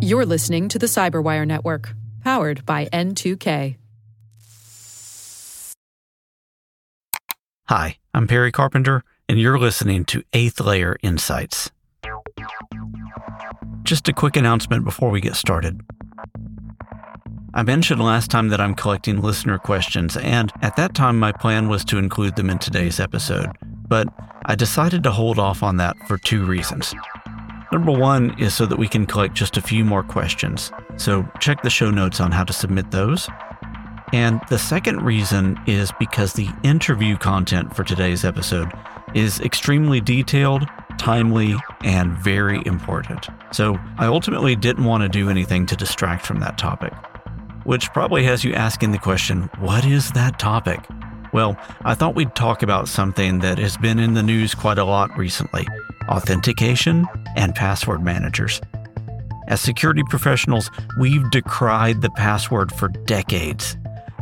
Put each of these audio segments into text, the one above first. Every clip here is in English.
You're listening to the Cyberwire Network, powered by N2K. Hi, I'm Perry Carpenter, and you're listening to Eighth Layer Insights. Just a quick announcement before we get started. I mentioned last time that I'm collecting listener questions, and at that time, my plan was to include them in today's episode. But I decided to hold off on that for two reasons. Number one is so that we can collect just a few more questions, so check the show notes on how to submit those. And the second reason is because the interview content for today's episode is extremely detailed, timely, and very important. So I ultimately didn't want to do anything to distract from that topic which probably has you asking the question what is that topic? Well, I thought we'd talk about something that has been in the news quite a lot recently authentication and password managers. As security professionals, we've decried the password for decades.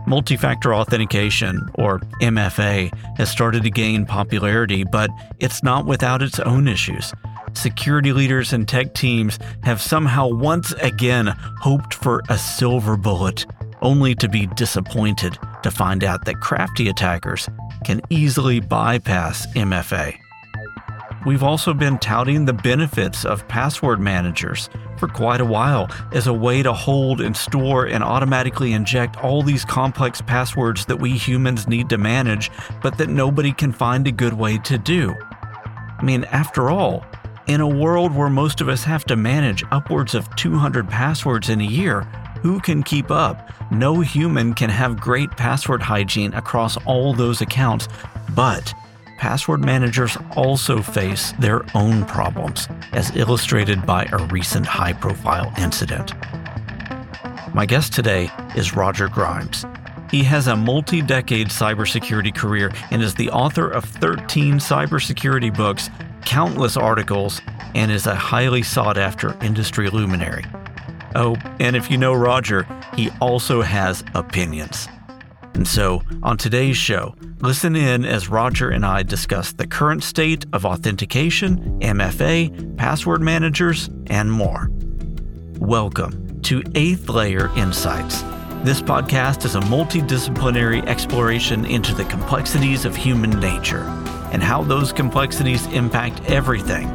Multi factor authentication, or MFA, has started to gain popularity, but it's not without its own issues security leaders and tech teams have somehow once again hoped for a silver bullet, only to be disappointed to find out that crafty attackers can easily bypass MFA. We've also been touting the benefits of password managers for quite a while as a way to hold and store and automatically inject all these complex passwords that we humans need to manage, but that nobody can find a good way to do. I mean, after all, in a world where most of us have to manage upwards of 200 passwords in a year, who can keep up? No human can have great password hygiene across all those accounts, but password managers also face their own problems, as illustrated by a recent high profile incident. My guest today is Roger Grimes. He has a multi decade cybersecurity career and is the author of 13 cybersecurity books countless articles, and is a highly sought after industry luminary. Oh, and if you know Roger, he also has opinions. And so, on today's show, listen in as Roger and I discuss the current state of authentication, MFA, password managers, and more. Welcome to Eighth Layer Insights. This podcast is a multidisciplinary exploration into the complexities of human nature and how those complexities impact everything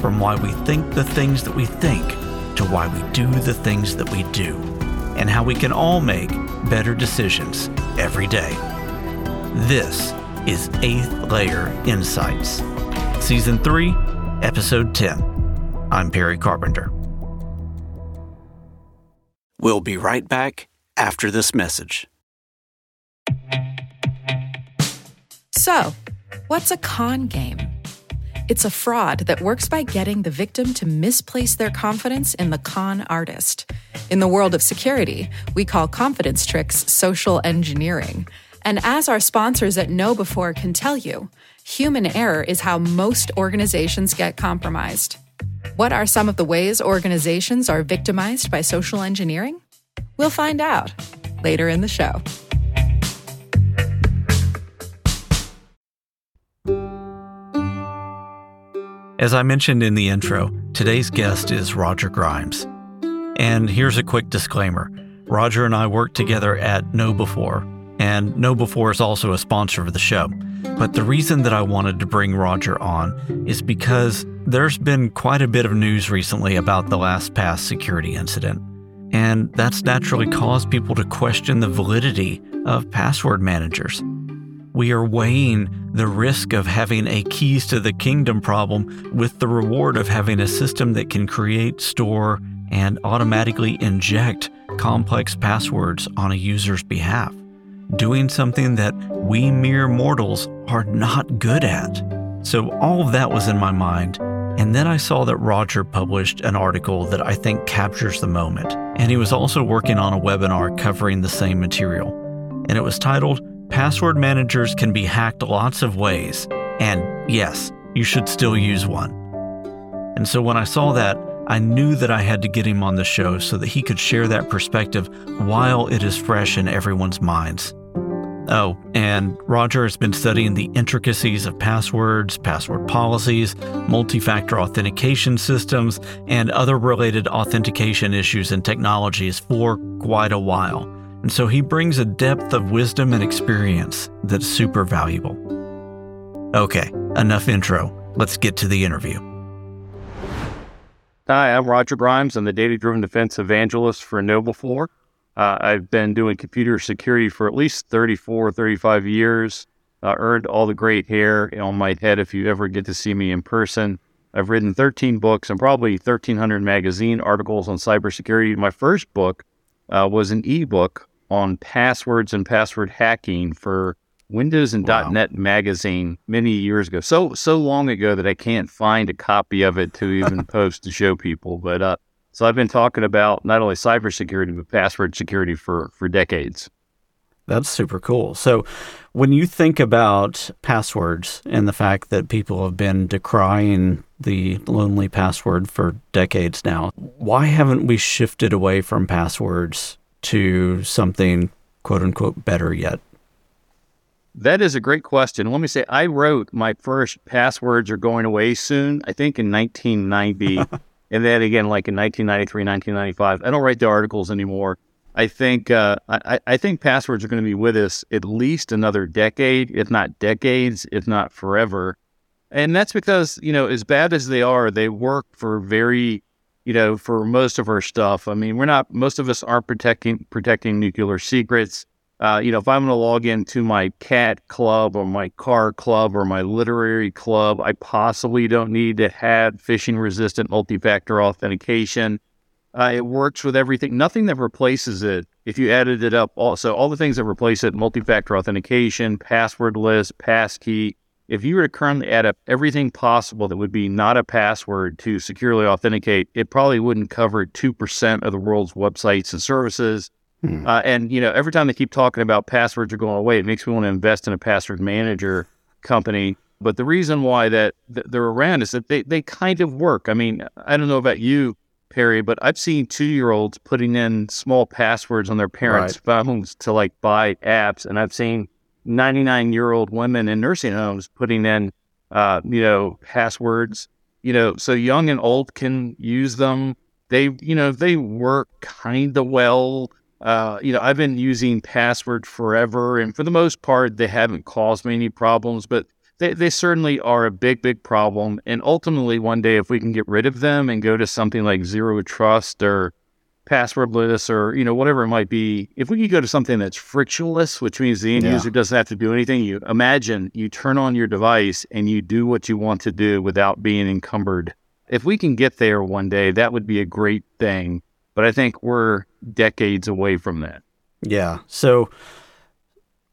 from why we think the things that we think to why we do the things that we do, and how we can all make better decisions every day. This is Eighth Layer Insights, Season 3, Episode 10. I'm Perry Carpenter. We'll be right back after this message. So, What's a con game? It's a fraud that works by getting the victim to misplace their confidence in the con artist. In the world of security, we call confidence tricks social engineering. And as our sponsors at KnowBe4 can tell you, human error is how most organizations get compromised. What are some of the ways organizations are victimized by social engineering? We'll find out later in the show. As I mentioned in the intro, today's guest is Roger Grimes. And here's a quick disclaimer Roger and I worked together at KnowBe4, and KnowBe4 is also a sponsor of the show. But the reason that I wanted to bring Roger on is because there's been quite a bit of news recently about the LastPass security incident. And that's naturally caused people to question the validity of password managers we are weighing the risk of having a keys to the kingdom problem with the reward of having a system that can create, store, and automatically inject complex passwords on a user's behalf, doing something that we mere mortals are not good at. So, all of that was in my mind. And then I saw that Roger published an article that I think captures the moment. And he was also working on a webinar covering the same material. And it was titled Password managers can be hacked lots of ways, and yes, you should still use one. And so when I saw that, I knew that I had to get him on the show so that he could share that perspective while it is fresh in everyone's minds. Oh, and Roger has been studying the intricacies of passwords, password policies, multi factor authentication systems, and other related authentication issues and technologies for quite a while. And so he brings a depth of wisdom and experience that's super valuable. Okay, enough intro. Let's get to the interview. Hi, I'm Roger Grimes. I'm the data driven defense evangelist for KnowBe4. Uh, I've been doing computer security for at least 34, 35 years. Uh, earned all the great hair on my head if you ever get to see me in person. I've written 13 books and probably 1,300 magazine articles on cybersecurity. My first book uh, was an ebook on passwords and password hacking for Windows and wow. .NET magazine many years ago. So so long ago that I can't find a copy of it to even post to show people. But uh, so I've been talking about not only cybersecurity but password security for for decades. That's super cool. So, when you think about passwords and the fact that people have been decrying the lonely password for decades now, why haven't we shifted away from passwords to something quote unquote better yet? That is a great question. Let me say, I wrote my first passwords are going away soon, I think in 1990. and then again, like in 1993, 1995. I don't write the articles anymore. I think uh, I, I think passwords are going to be with us at least another decade, if not decades, if not forever. And that's because, you know, as bad as they are, they work for very, you know, for most of our stuff. I mean, we're not most of us aren't protecting protecting nuclear secrets uh, you know, if I'm going to log into my cat club or my car club or my literary club, I possibly don't need to have phishing resistant multi factor authentication. Uh, it works with everything, nothing that replaces it. If you added it up, also all the things that replace it multi factor authentication, passwordless, passkey. If you were to currently add up everything possible that would be not a password to securely authenticate, it probably wouldn't cover 2% of the world's websites and services Hmm. Uh, and you know, every time they keep talking about passwords are going away, it makes me want to invest in a password manager company. But the reason why that they're around is that they, they kind of work. I mean, I don't know about you, Perry, but I've seen two year olds putting in small passwords on their parents' right. phones to like buy apps, and I've seen 99 year old women in nursing homes putting in, uh, you know, passwords. You know, so young and old can use them. They, you know, they work kind of well uh, you know, I've been using password forever, and for the most part, they haven't caused me any problems, but they, they certainly are a big, big problem. And ultimately, one day, if we can get rid of them and go to something like zero trust or passwordless or you know whatever it might be if we could go to something that's frictionless which means the end yeah. user doesn't have to do anything you imagine you turn on your device and you do what you want to do without being encumbered if we can get there one day that would be a great thing but I think we're decades away from that. Yeah. So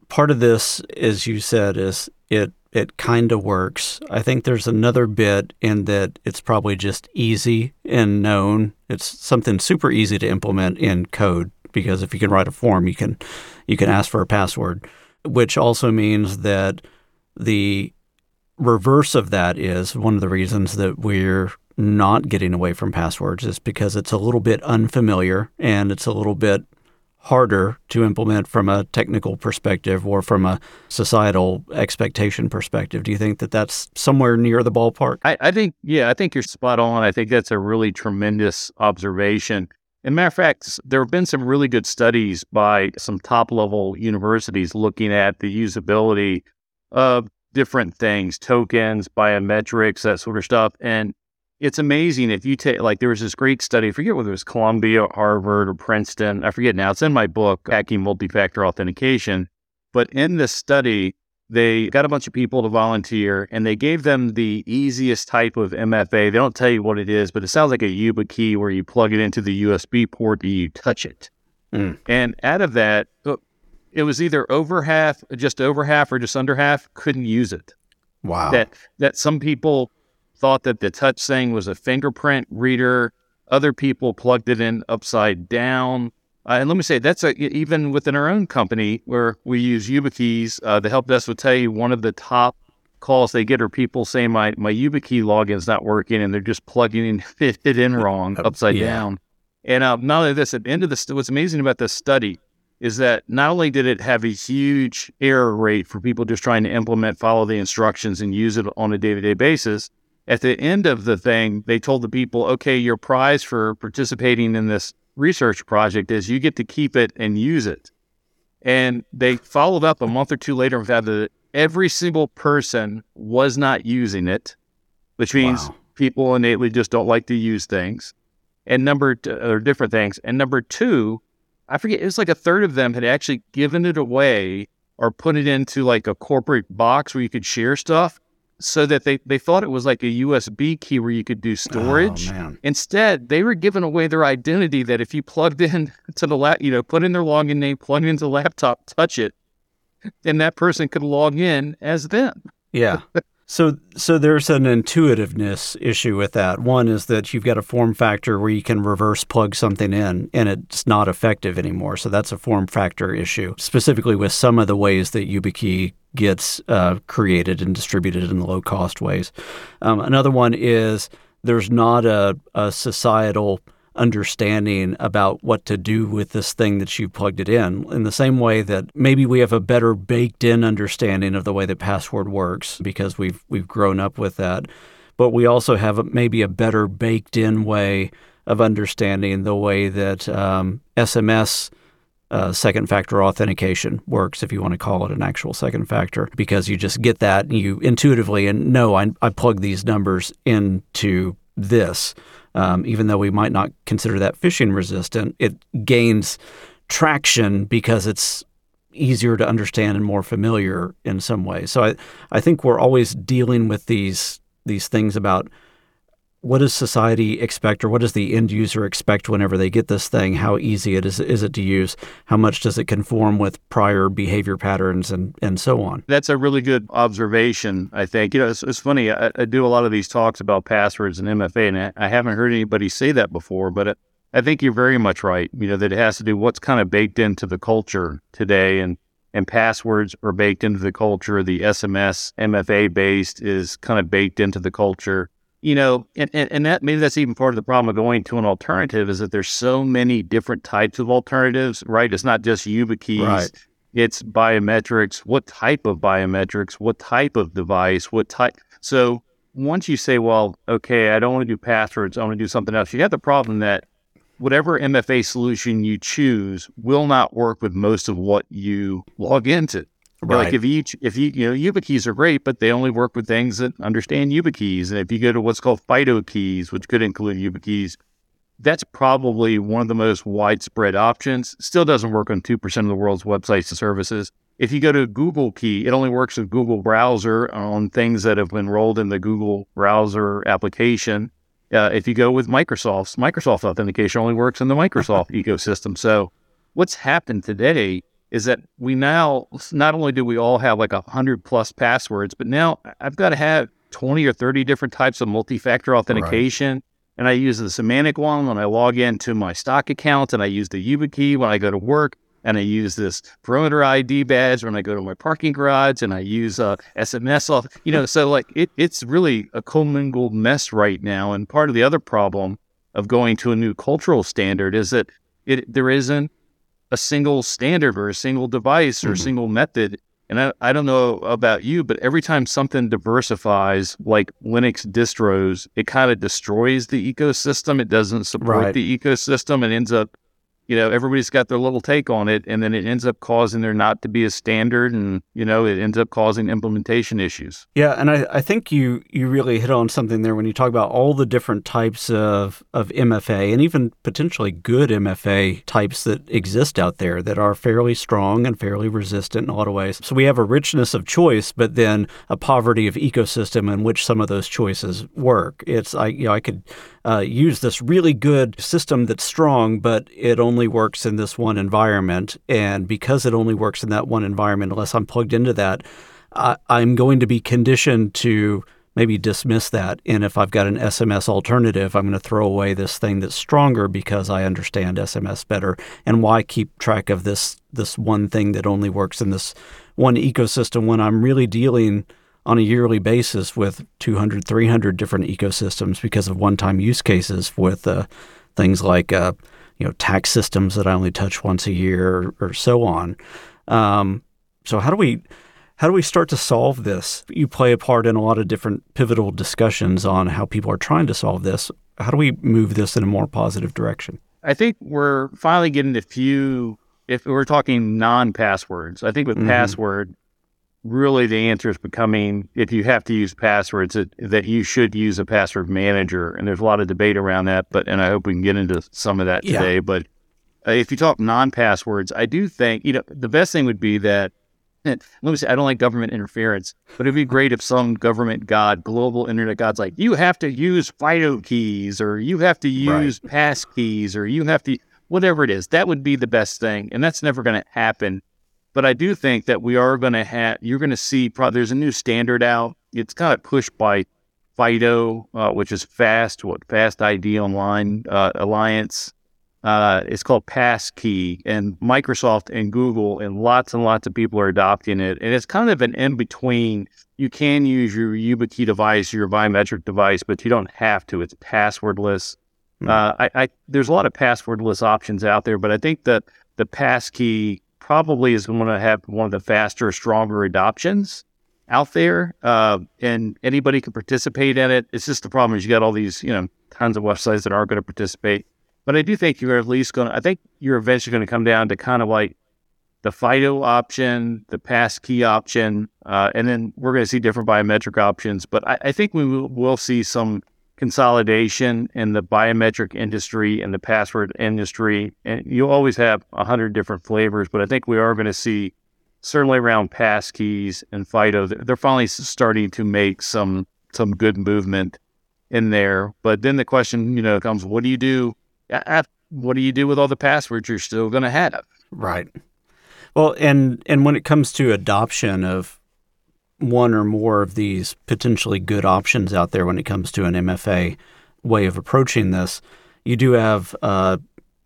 part of this, as you said, is it it kind of works. I think there's another bit in that it's probably just easy and known. It's something super easy to implement in code because if you can write a form, you can you can ask for a password, which also means that the reverse of that is one of the reasons that we're not getting away from passwords is because it's a little bit unfamiliar and it's a little bit harder to implement from a technical perspective or from a societal expectation perspective. Do you think that that's somewhere near the ballpark? I, I think, yeah, I think you're spot on. I think that's a really tremendous observation. And matter of fact, there have been some really good studies by some top level universities looking at the usability of different things, tokens, biometrics, that sort of stuff. And it's amazing if you take like there was this great study. I forget whether it was Columbia, Harvard, or Princeton. I forget now. It's in my book, Hacking Multi-Factor Authentication. But in this study, they got a bunch of people to volunteer and they gave them the easiest type of MFA. They don't tell you what it is, but it sounds like a YubiKey where you plug it into the USB port and you touch it. Mm. And out of that, uh, it was either over half, just over half, or just under half couldn't use it. Wow. That that some people thought that the touch thing was a fingerprint reader. Other people plugged it in upside down. Uh, and let me say, that's a, even within our own company where we use YubiKeys, uh, the help desk will tell you one of the top calls they get are people saying my, my YubiKey login's not working and they're just plugging it, it in wrong upside yeah. down. And uh, not only this, at the end of this, what's amazing about this study is that not only did it have a huge error rate for people just trying to implement, follow the instructions, and use it on a day to day basis, at the end of the thing, they told the people, okay, your prize for participating in this research project is you get to keep it and use it. And they followed up a month or two later and found that every single person was not using it, which means wow. people innately just don't like to use things. And number two, or different things. And number two, I forget, it was like a third of them had actually given it away or put it into like a corporate box where you could share stuff so that they, they thought it was like a USB key where you could do oh, storage. Oh, Instead, they were giving away their identity that if you plugged in to the lap, you know, put in their login name, plug into the laptop, touch it, then that person could log in as them. Yeah. So, so there's an intuitiveness issue with that. One is that you've got a form factor where you can reverse plug something in, and it's not effective anymore. So that's a form factor issue, specifically with some of the ways that YubiKey gets uh, created and distributed in low cost ways. Um, another one is there's not a, a societal understanding about what to do with this thing that you plugged it in. In the same way that maybe we have a better baked in understanding of the way that password works because we've we've grown up with that. But we also have a, maybe a better baked in way of understanding the way that um, SMS uh, second factor authentication works, if you want to call it an actual second factor, because you just get that and you intuitively and no, I, I plug these numbers into this um, even though we might not consider that phishing resistant, it gains traction because it's easier to understand and more familiar in some way. So I, I think we're always dealing with these these things about what does society expect or what does the end user expect whenever they get this thing? How easy it is, is it to use? How much does it conform with prior behavior patterns and, and so on? That's a really good observation, I think. You know, it's, it's funny. I, I, do a lot of these talks about passwords and MFA, and I, I haven't heard anybody say that before, but it, I think you're very much right. You know, that it has to do what's kind of baked into the culture today and and passwords are baked into the culture. The SMS MFA based is kind of baked into the culture you know, and, and, and that maybe that's even part of the problem of going to an alternative is that there's so many different types of alternatives, right? It's not just YubiKeys. Right. It's biometrics. What type of biometrics? What type of device? What type? So once you say, well, okay, I don't want to do passwords. I want to do something else. You have the problem that whatever MFA solution you choose will not work with most of what you log into. Right. Like if you if you you know YubiKeys are great, but they only work with things that understand YubiKeys. And if you go to what's called FIDO keys, which could include YubiKeys, that's probably one of the most widespread options. Still doesn't work on two percent of the world's websites and services. If you go to Google Key, it only works with Google Browser on things that have been rolled in the Google Browser application. Uh, if you go with Microsoft's, Microsoft authentication only works in the Microsoft ecosystem. So, what's happened today is that we now not only do we all have like a hundred plus passwords, but now I've got to have 20 or 30 different types of multi-factor authentication. Right. And I use the Symantec one when I log into my stock account, and I use the YubiKey when I go to work, and I use this perimeter ID badge when I go to my parking garage, and I use uh, SMS. Off, you know, so like it, it's really a commingled mess right now. And part of the other problem of going to a new cultural standard is that it there isn't a single standard or a single device or mm-hmm. a single method. And I, I don't know about you, but every time something diversifies, like Linux distros, it kind of destroys the ecosystem. It doesn't support right. the ecosystem and ends up you know, everybody's got their little take on it, and then it ends up causing there not to be a standard, and you know, it ends up causing implementation issues. Yeah, and I, I think you you really hit on something there when you talk about all the different types of of MFA and even potentially good MFA types that exist out there that are fairly strong and fairly resistant in a lot of ways. So we have a richness of choice, but then a poverty of ecosystem in which some of those choices work. It's I you know I could uh, use this really good system that's strong, but it only works in this one environment. And because it only works in that one environment, unless I'm plugged into that, I, I'm going to be conditioned to maybe dismiss that. And if I've got an SMS alternative, I'm going to throw away this thing that's stronger because I understand SMS better. And why keep track of this this one thing that only works in this one ecosystem when I'm really dealing on a yearly basis with 200, 300 different ecosystems because of one time use cases with uh, things like uh, you know, tax systems that I only touch once a year, or, or so on. Um, so how do we how do we start to solve this? You play a part in a lot of different pivotal discussions on how people are trying to solve this. How do we move this in a more positive direction? I think we're finally getting a few. If we're talking non-passwords, I think with mm-hmm. password, really the answer is becoming if you have to use passwords that, that you should use a password manager and there's a lot of debate around that but and i hope we can get into some of that today yeah. but uh, if you talk non-passwords i do think you know the best thing would be that let me say i don't like government interference but it'd be great if some government god global internet god's like you have to use fido keys or you have to use right. pass keys or you have to whatever it is that would be the best thing and that's never going to happen but I do think that we are going to have, you're going to see, pro- there's a new standard out. It's kind of pushed by FIDO, uh, which is FAST, what Fast ID Online uh, Alliance. Uh, it's called Passkey, and Microsoft and Google and lots and lots of people are adopting it. And it's kind of an in between. You can use your YubiKey device, your biometric device, but you don't have to. It's passwordless. Mm. I, I, there's a lot of passwordless options out there, but I think that the Passkey probably is going to have one of the faster, stronger adoptions out there, uh, and anybody can participate in it. It's just the problem is you got all these, you know, tons of websites that aren't going to participate. But I do think you're at least going to. I think you're eventually going to come down to kind of like the FIDO option, the passkey option, uh, and then we're going to see different biometric options. But I, I think we will, will see some consolidation in the biometric industry and the password industry. And you always have a hundred different flavors, but I think we are going to see certainly around pass keys and FIDO, they're finally starting to make some some good movement in there. But then the question, you know, comes: What do you do? What do you do with all the passwords you're still going to have? Right. Well, and and when it comes to adoption of one or more of these potentially good options out there when it comes to an MFA way of approaching this. You do have uh,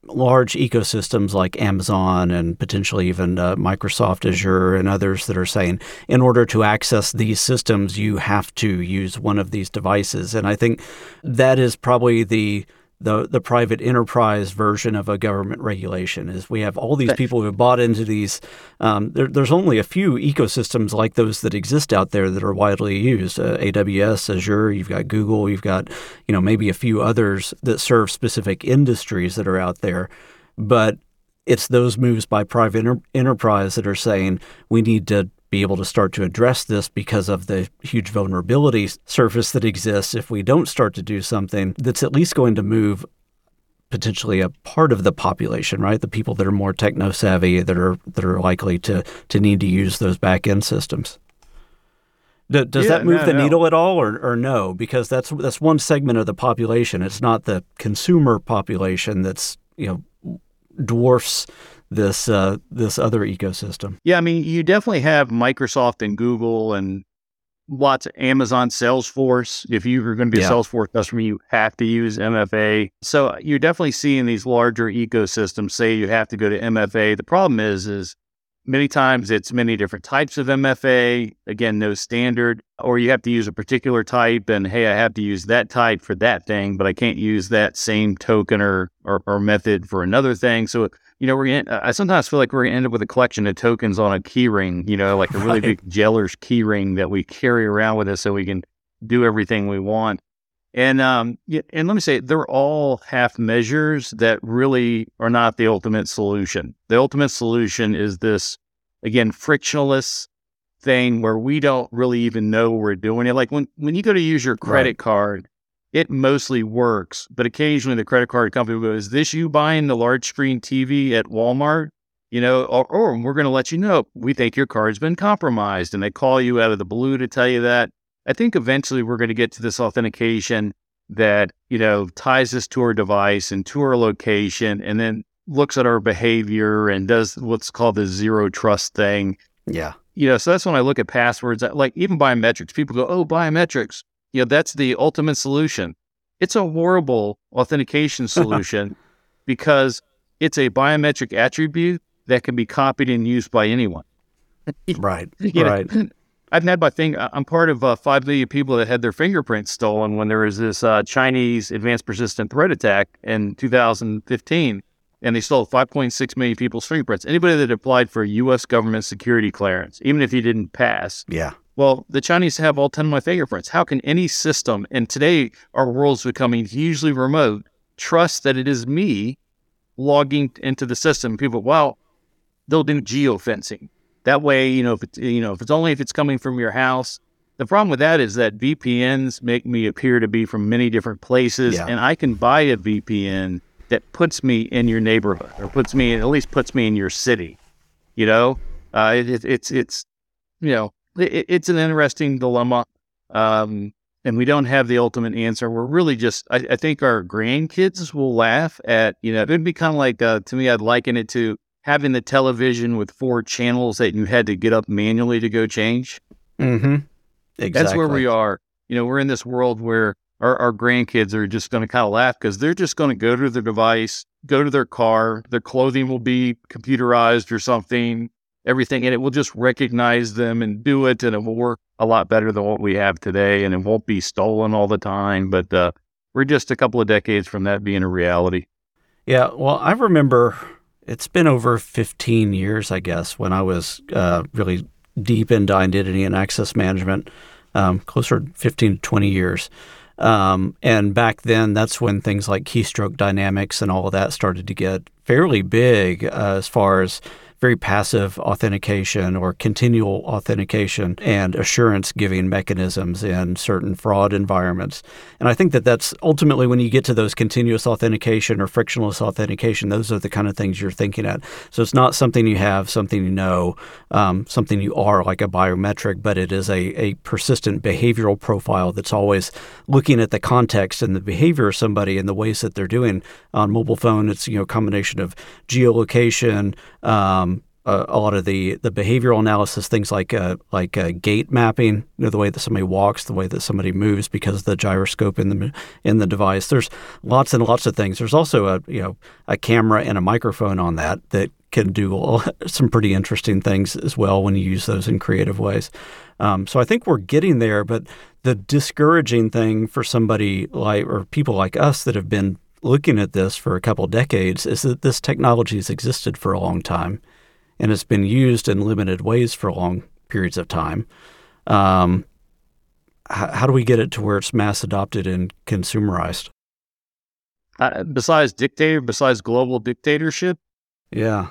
large ecosystems like Amazon and potentially even uh, Microsoft Azure and others that are saying in order to access these systems, you have to use one of these devices. And I think that is probably the the the private enterprise version of a government regulation is we have all these people who have bought into these. Um, there, there's only a few ecosystems like those that exist out there that are widely used. Uh, AWS, Azure, you've got Google, you've got you know maybe a few others that serve specific industries that are out there, but it's those moves by private enter- enterprise that are saying we need to be able to start to address this because of the huge vulnerability surface that exists if we don't start to do something that's at least going to move potentially a part of the population, right? The people that are more techno savvy that are that are likely to to need to use those back end systems. D- does yeah, that move no, the no. needle at all, or, or no? Because that's that's one segment of the population. It's not the consumer population that's you know dwarfs this uh, this other ecosystem. Yeah, I mean, you definitely have Microsoft and Google and lots of Amazon Salesforce. If you're going to be a Salesforce customer, you have to use MFA. So you're definitely seeing these larger ecosystems say you have to go to MFA. The problem is, is many times it's many different types of MFA. Again, no standard, or you have to use a particular type. And hey, I have to use that type for that thing, but I can't use that same token or or, or method for another thing. So you know, we're gonna, I sometimes feel like we're gonna end up with a collection of tokens on a keyring, you know, like a really right. big Geller's keyring that we carry around with us so we can do everything we want. And um, yeah, and let me say, they're all half measures that really are not the ultimate solution. The ultimate solution is this, again, frictionless thing where we don't really even know we're doing it. Like when when you go to use your credit right. card, it mostly works, but occasionally the credit card company will go, Is this you buying the large screen TV at Walmart? You know, or, oh, or we're going to let you know we think your card's been compromised. And they call you out of the blue to tell you that. I think eventually we're going to get to this authentication that, you know, ties us to our device and to our location and then looks at our behavior and does what's called the zero trust thing. Yeah. You know, so that's when I look at passwords, like even biometrics, people go, oh, biometrics you know, that's the ultimate solution. It's a horrible authentication solution because it's a biometric attribute that can be copied and used by anyone. right. right. Know, I've had my thing. I'm part of uh, five million people that had their fingerprints stolen when there was this uh, Chinese advanced persistent threat attack in 2015. and they stole 5.6 million people's fingerprints. Anybody that applied for a U.S. government security clearance, even if you didn't pass, Yeah. Well, the Chinese have all 10 of my fingerprints. How can any system, and today our world's becoming hugely remote, trust that it is me logging into the system? People, well, they'll do geofencing. That way, you know, if it's, you know, if it's only if it's coming from your house. The problem with that is that VPNs make me appear to be from many different places, Yeah. and I can buy a VPN that puts me in your neighborhood or puts me, at least puts me in your city. You know, uh, it, it, it's it's you know, it, it's an interesting dilemma. Um, and we don't have the ultimate answer. We're really just, I, I think our grandkids will laugh at, you know, it'd be kind of like, uh, to me, I'd liken it to having the television with four channels that you had to get up manually to go change. Mm-hmm. Exactly. That's where we are. You know, we're in this world where our, our grandkids are just going to kind of laugh because they're just going to go to their device, go to their car, their clothing will be computerized or something, everything, and it will just recognize them and do it, and it will work a lot better than what we have today, and it won't be stolen all the time. But uh, we're just a couple of decades from that being a reality. Yeah, well, I remember it's been over 15 years, I guess, when I was uh, really deep into identity and access management, um, closer to 15 to 20 years. Um, and back then, that's when things like keystroke dynamics and all of that started to get fairly big uh, as far as very passive authentication or continual authentication and assurance giving mechanisms in certain fraud environments. And I think that that's ultimately when you get to those continuous authentication or frictionless authentication, those are the kind of things you're thinking at. So it's not something you have, something you know, um, something you are like a biometric, but it is a, a persistent behavioral profile that's always looking at the context and the behavior of somebody and the ways that they're doing on mobile phone. It's you know a combination of geolocation, um, a, a lot of the, the behavioral analysis, things like uh, like uh, gait mapping, you know, the way that somebody walks, the way that somebody moves because of the gyroscope in the in the device. There's lots and lots of things. There's also a you know a camera and a microphone on that that can do some pretty interesting things as well when you use those in creative ways. Um, so I think we're getting there, but the discouraging thing for somebody like or people like us that have been looking at this for a couple decades is that this technology has existed for a long time and it's been used in limited ways for long periods of time. Um, how, how do we get it to where it's mass adopted and consumerized? Uh, besides dictator, besides global dictatorship, Yeah.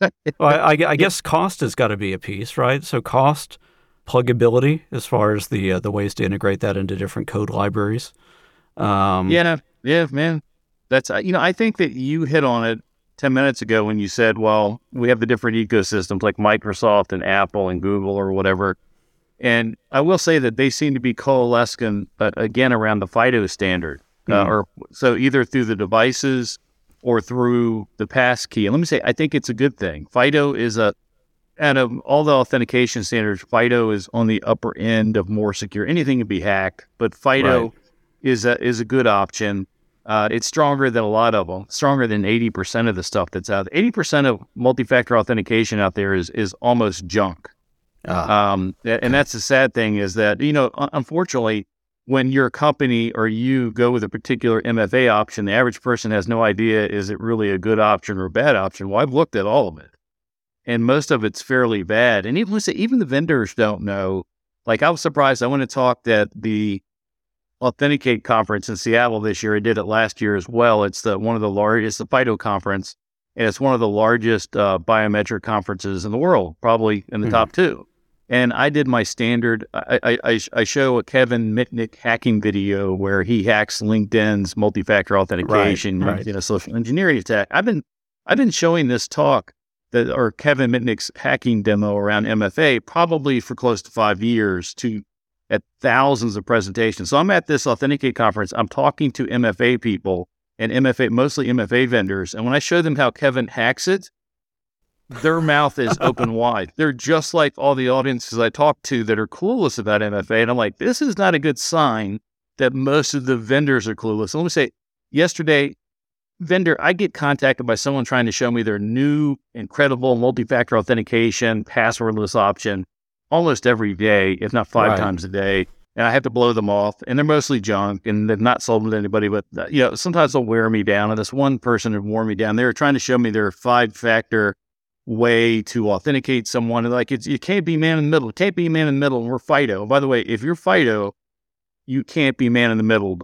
Well, I, I, I guess cost has got to be a piece, right? So cost, pluggability, as far as the uh, the ways to integrate that into different code libraries. Um, yeah, yeah, man. That's uh, you know, I think that you hit on it ten minutes ago when you said, "Well, we have the different ecosystems like Microsoft and Apple and Google or whatever." And I will say that they seem to be coalescing uh, again around the FIDO standard, uh, Mhm. or so either through the devices or through the pass key. And let me say, I think it's a good thing. FIDO is a out of all the authentication standards, FIDO is on the upper end of more secure. Anything can be hacked, but FIDO Right. is a is a good option. Uh, it's stronger than a lot of them. Stronger than eighty percent of the stuff that's out. there. Eighty percent of multi-factor authentication out there is is almost junk. ah, Um, a- and that's the sad thing is that you know, unfortunately, when your company or you go with a particular MFA option, the average person has no idea is it really a good option or a bad option. Well, I've looked at all of it, and most of it's fairly bad. And even even the vendors don't know. Like I was surprised. I went to talk that the Authenticate conference in Seattle this year. I did it last year as well. It's the one of the largest, the FIDO conference, and it's one of the largest uh, biometric conferences in the world, probably in the Mhm. top two. And I did my standard. I, I, I, I show a Kevin Mitnick hacking video where he hacks LinkedIn's multi-factor authentication, right. you know, social engineering attack. I've been I've been showing this talk that or Kevin Mitnick's hacking demo around MFA probably for close to five years to at thousands of presentations. So I'm at this Authenticate conference. I'm talking to MFA people and MFA, mostly MFA vendors. And when I show them how Kevin hacks it, their mouth is open wide. They're just like all the audiences I talk to that are clueless about MFA. And I'm like, this is not a good sign that most of the vendors are clueless. And let me say, yesterday, vendor, I get contacted by someone trying to show me their new incredible multi-factor authentication passwordless option almost every day, if not five Right. times a day. and I have to blow them off. And they're mostly junk and they've not sold them to anybody, but uh, you know, sometimes they'll wear me down. And this one person had worn me down. They were trying to show me their five factor way to authenticate someone. And like, it's, you can't be man in the middle. It can't be man in the middle. And we're FIDO. by the way, if you're FIDO, you can't be man in the middle,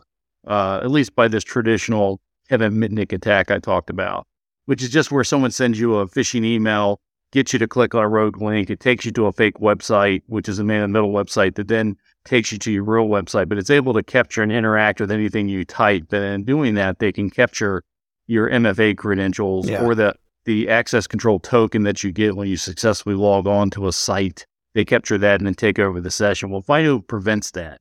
uh, at least by this traditional Kevin Mitnick attack I talked about, which is just where someone sends you a phishing email, gets you to click on a rogue link. It takes you to a fake website, which is a man in the middle website that then takes you to your real website, but it's able to capture and interact with anything you type. And in doing that, they can capture your MFA credentials yeah. or the, the access control token that you get when you successfully log on to a site. They capture that and then take over the session. Well, FIDO prevents that.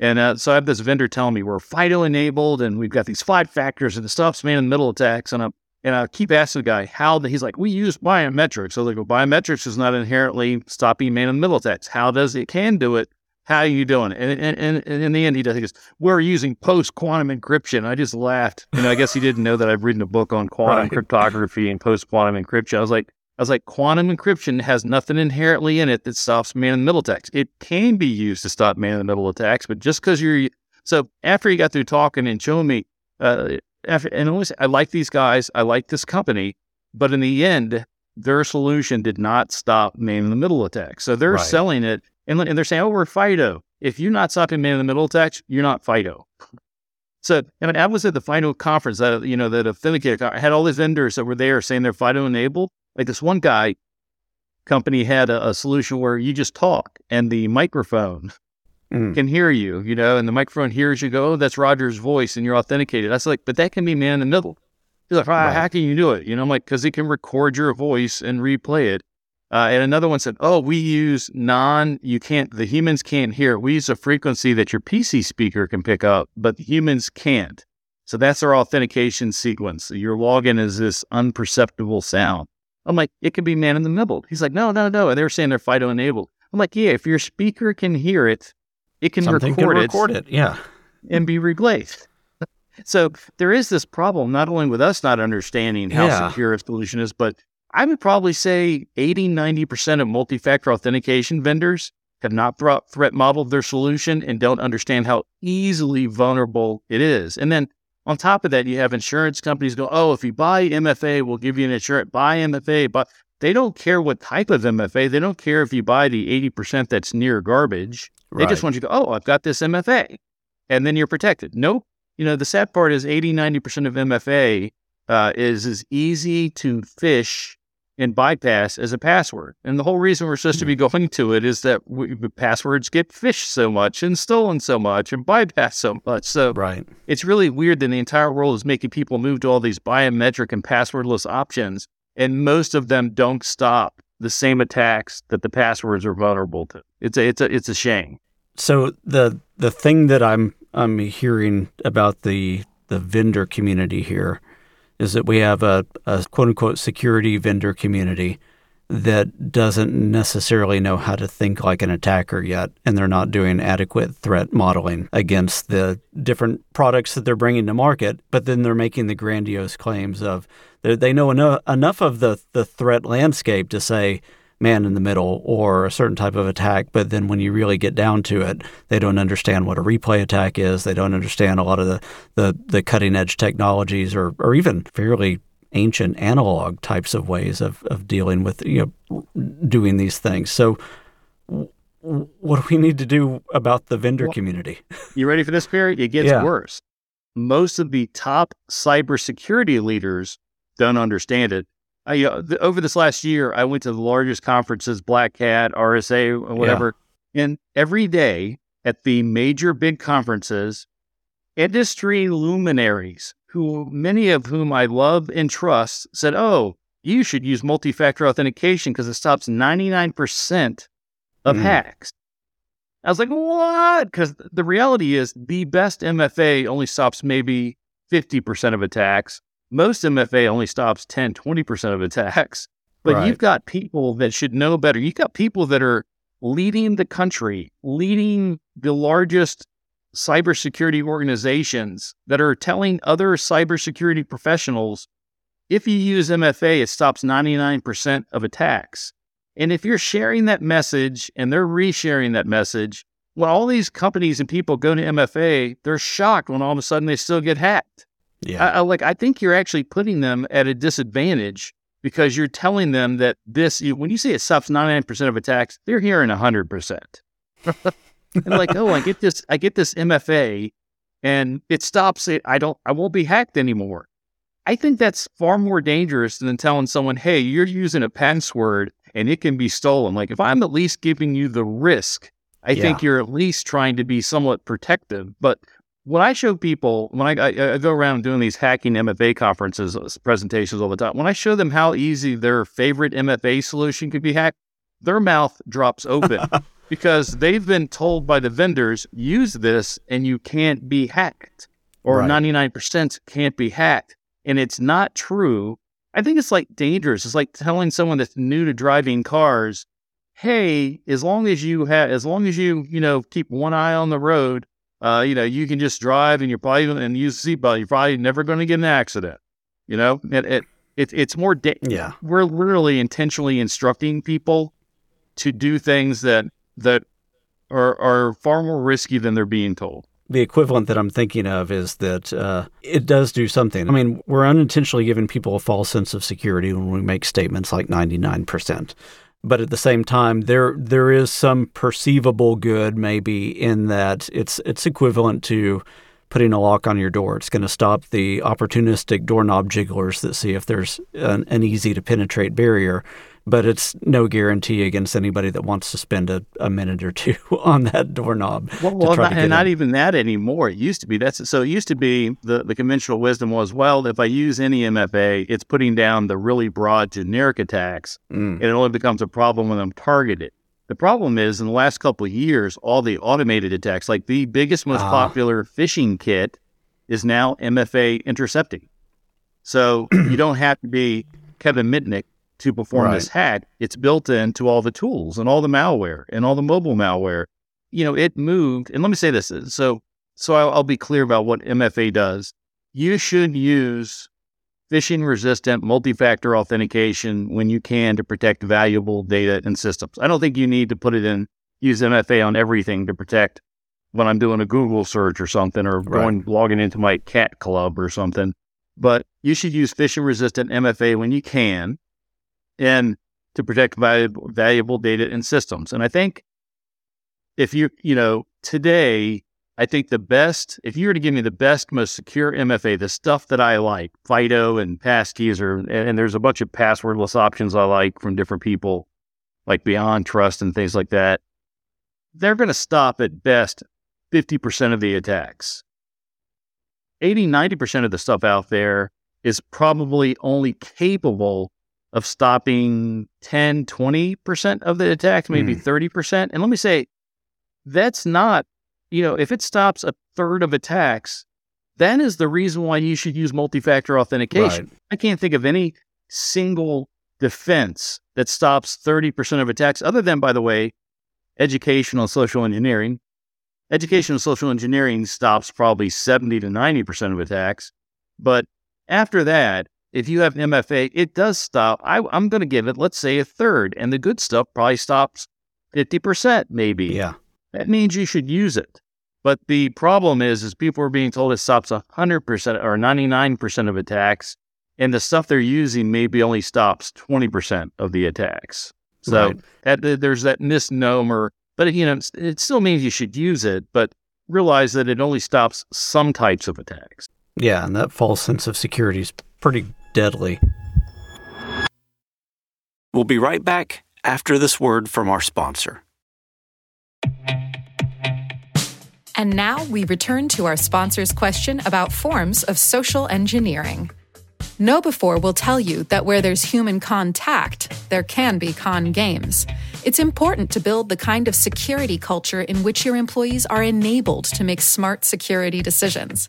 And uh, so I have this vendor telling me we're FIDO enabled and we've got these five factors and the stuff's man in the middle attacks. And I'm and I keep asking the guy how the, he's like, we use biometrics. So they go, biometrics is not inherently stopping man in the middle attacks. How does it can do it? How are you doing? And, and, and, and in the end, he does. He goes, "We're using post quantum encryption." I just laughed. You know, I guess he didn't know that I've written a book on quantum right. cryptography and post quantum encryption. I was like, I was like, quantum encryption has nothing inherently in it that stops man in the middle attacks. It can be used to stop man in the middle attacks, but just because you're so after he got through talking and showing me, uh, and always, I like these guys, I like this company, but in the end, their solution did not stop man in the middle attacks. So they're right. selling it and, and they're saying, oh, we're FIDO. If you're not stopping man in the middle attacks, you're not FIDO. So I mean, I was at the FIDO conference that you know that authenticator. I had all these vendors that were there saying they're FIDO enabled. Like this one guy company had a, a solution where you just talk and the microphone mm. can hear you, you know, and the microphone hears you go, oh, that's Roger's voice and you're authenticated. I was like, but that can be man in the middle. He's like, right. how can you do it? You know, I'm like, because it can record your voice and replay it. Uh, and another one said, "Oh, we use non. You can't. The humans can't hear. We use a frequency that your PC speaker can pick up, but the humans can't. So that's our authentication sequence. Your login is this unperceptible sound. I'm like, it could be man in the middle. He's like, no, no, no. And they were saying they're FIDO enabled. I'm like, yeah. If your speaker can hear it, it can Something record can record it, yeah, and be replaced. So there is this problem, not only with us not understanding how yeah. secure a solution is, but I would probably say 80, 90% of multi factor authentication vendors have not threat modeled their solution and don't understand how easily vulnerable it is. And then on top of that, you have insurance companies go, oh, if you buy MFA, we'll give you an insurance. Buy MFA, but they don't care what type of MFA. They don't care if you buy the 80% that's near garbage. Right. They just want you to go, oh, I've got this MFA. And then you're protected. Nope. You know, the sad part is 80, 90% of MFA uh, is as easy to phish and bypass as a password. And the whole reason we're supposed to be hmm. going to it is that we, passwords get phished so much and stolen so much and bypassed so much. So right. it's really weird that the entire world is making people move to all these biometric and passwordless options, and most of them don't stop the same attacks that the passwords are vulnerable to. It's a it's a it's a shame. So the the thing that I'm I'm hearing about the the vendor community here is that we have a, a quote unquote security vendor community that doesn't necessarily know how to think like an attacker yet, and they're not doing adequate threat modeling against the different products that they're bringing to market. But then they're making the grandiose claims of they know enough, enough of the, the threat landscape to say, man in the middle or a certain type of attack. But then when you really get down to it, they don't understand what a replay attack is. They don't understand a lot of the, the, the cutting edge technologies or, or even fairly ancient analog types of ways of, of dealing with, you know, doing these things. So, what do we need to do about the vendor well, community? You ready for this, Perry? It gets yeah. worse. Most of the top cybersecurity leaders don't understand it I, uh, the, over this last year, I went to the largest conferences, Black Hat, RSA, whatever. Yeah. And every day at the major big conferences, industry luminaries, who many of whom I love and trust, said, "Oh, you should use multi-factor authentication because it stops 99% of mm. hacks." I was like, "What?" Because the reality is, the best MFA only stops maybe 50% of attacks most MFA only stops 10, 20% of attacks. But right. you've got people that should know better. You've got people that are leading the country, leading the largest cybersecurity organizations that are telling other cybersecurity professionals if you use MFA, it stops 99% of attacks. And if you're sharing that message and they're resharing that message, when all these companies and people go to MFA, they're shocked when all of a sudden they still get hacked. Yeah. I, I, like I think you're actually putting them at a disadvantage because you're telling them that this you, when you say it stops 99% of attacks, they're hearing 100%. and like, "Oh, I get this I get this MFA and it stops it. I don't I won't be hacked anymore." I think that's far more dangerous than telling someone, "Hey, you're using a password and it can be stolen." Like if I'm at least giving you the risk, I Yeah. think you're at least trying to be somewhat protective. But when I show people, when I, I, I go around doing these hacking MFA conferences, uh, presentations all the time, when I show them how easy their favorite MFA solution could be hacked, their mouth drops open because they've been told by the vendors, use this and you can't be hacked, or Right. 99% can't be hacked. And it's not true. I think it's like dangerous. It's like telling someone that's new to driving cars, hey, as long as you have, as long as you, you know, keep one eye on the road, uh, you know, you can just drive and you're probably and use seatbelt. You're probably never going to get an accident. You know, it, it, it it's more. Da- Yeah. We're literally intentionally instructing people to do things that that are are far more risky than they're being told. The equivalent that I'm thinking of is that uh, it does do something. I mean, we're unintentionally giving people a false sense of security when we make statements like 99%. But at the same time, there there is some perceivable good maybe in that it's it's equivalent to putting a lock on your door. It's going to stop the opportunistic doorknob jigglers that see if there's an, an easy to penetrate barrier. But it's no guarantee against anybody that wants to spend a, a minute or two on that doorknob. Well, well not, and not in. even that anymore. It used to be that's so. It used to be the the conventional wisdom was well, if I use any MFA, it's putting down the really broad generic attacks, Mm. and it only becomes a problem when I'm targeted. The problem is in the last couple of years, all the automated attacks, like the biggest, most Ah. popular phishing kit, is now MFA intercepting. So you don't have to be Kevin Mitnick to perform this hack. It's built into all the tools and all the malware and all the mobile malware. You know, it moved. And let me say this. So, so I'll, I'll be clear about what MFA does. You should use phishing resistant multi-factor authentication when you can to protect valuable data and systems. I don't think you need to put it in, use MFA on everything to protect when I'm doing a Google search or something or Right. going logging into my cat club or something. But you should use phishing resistant MFA when you can and to protect valuable, valuable data and systems. And I think if you, you know, today, I think the best, if you were to give me the best, most secure MFA, the stuff that I like, FIDO and passkeys, or, and, and there's a bunch of passwordless options I like from different people, like BeyondTrust and things like that, they're going to stop at best 50% of the attacks. 80, 90% of the stuff out there is probably only capable of stopping 10, 20% of the attacks, maybe hmm. 30%. And let me say, that's not, you know, if it stops a third of attacks, that is the reason why you should use multi factor authentication. Right. I can't think of any single defense that stops 30% of attacks, other than, by the way, educational social engineering. Educational social engineering stops probably 70 to 90% of attacks. But after that, if you have MFA, it does stop. I, I'm going to give it, let's say, a third. And the good stuff probably stops 50%, maybe. Yeah. That means you should use it. But the problem is, is people are being told it stops 100% or 99% of attacks. And the stuff they're using maybe only stops 20% of the attacks. So Right. that, there's that misnomer. But, you know, it still means you should use it, but realize that it only stops some types of attacks. Yeah, and that false sense of security is pretty deadly. We'll be right back after this word from our sponsor. And now we return to our sponsor's question about forms of social engineering. KnowBe4 will tell you that where there's human contact, there can be con games. It's important to build the kind of security culture in which your employees are enabled to make smart security decisions.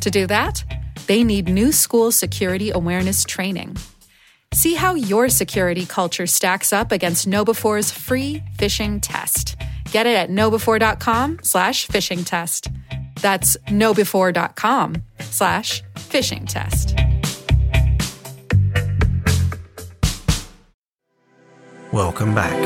To do that, they need new school security awareness training. See how your security culture stacks up against KnowBe4's free phishing test. Get it at knowbe4.com slash phishing test. That's knowbe4.com slash phishing test. Welcome back.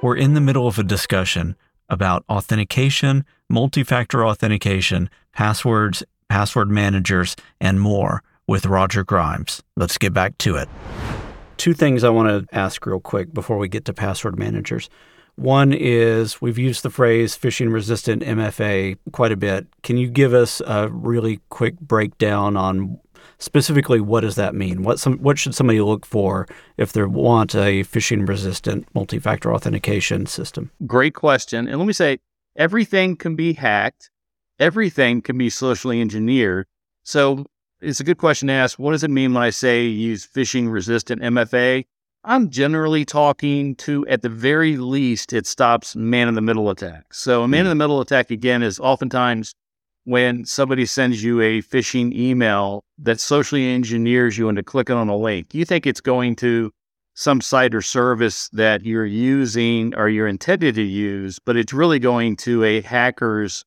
We're in the middle of a discussion about authentication, multi factor authentication, passwords, password managers, and more with Roger Grimes. Let's get back to it. Two things I want to ask real quick before we get to password managers. One is we've used the phrase phishing resistant MFA quite a bit. Can you give us a really quick breakdown on specifically what does that mean? What some what should somebody look for if they want a phishing resistant multi-factor authentication system? Great question. And let me say everything can be hacked. Everything can be socially engineered. So it's a good question to ask. What does it mean when I say use phishing resistant MFA? I'm generally talking to, at the very least, it stops man in the middle attacks. So, a hmm. man in the middle attack, again, is oftentimes when somebody sends you a phishing email that socially engineers you into clicking on a link. You think it's going to some site or service that you're using or you're intended to use, but it's really going to a hacker's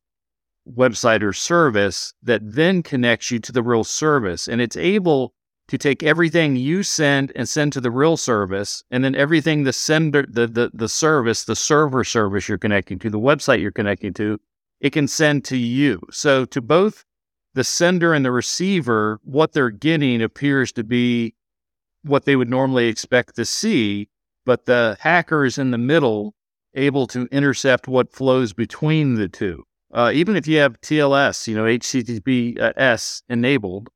website or service that then connects you to the real service. And it's able to take everything you send and send to the real service, and then everything the sender, the, the, the service, the server service you're connecting to, the website you're connecting to, it can send to you. So to both the sender and the receiver, what they're getting appears to be what they would normally expect to see, but the hacker is in the middle, able to intercept what flows between the two. Uh, even if you have TLS, you know, HTTPS enabled,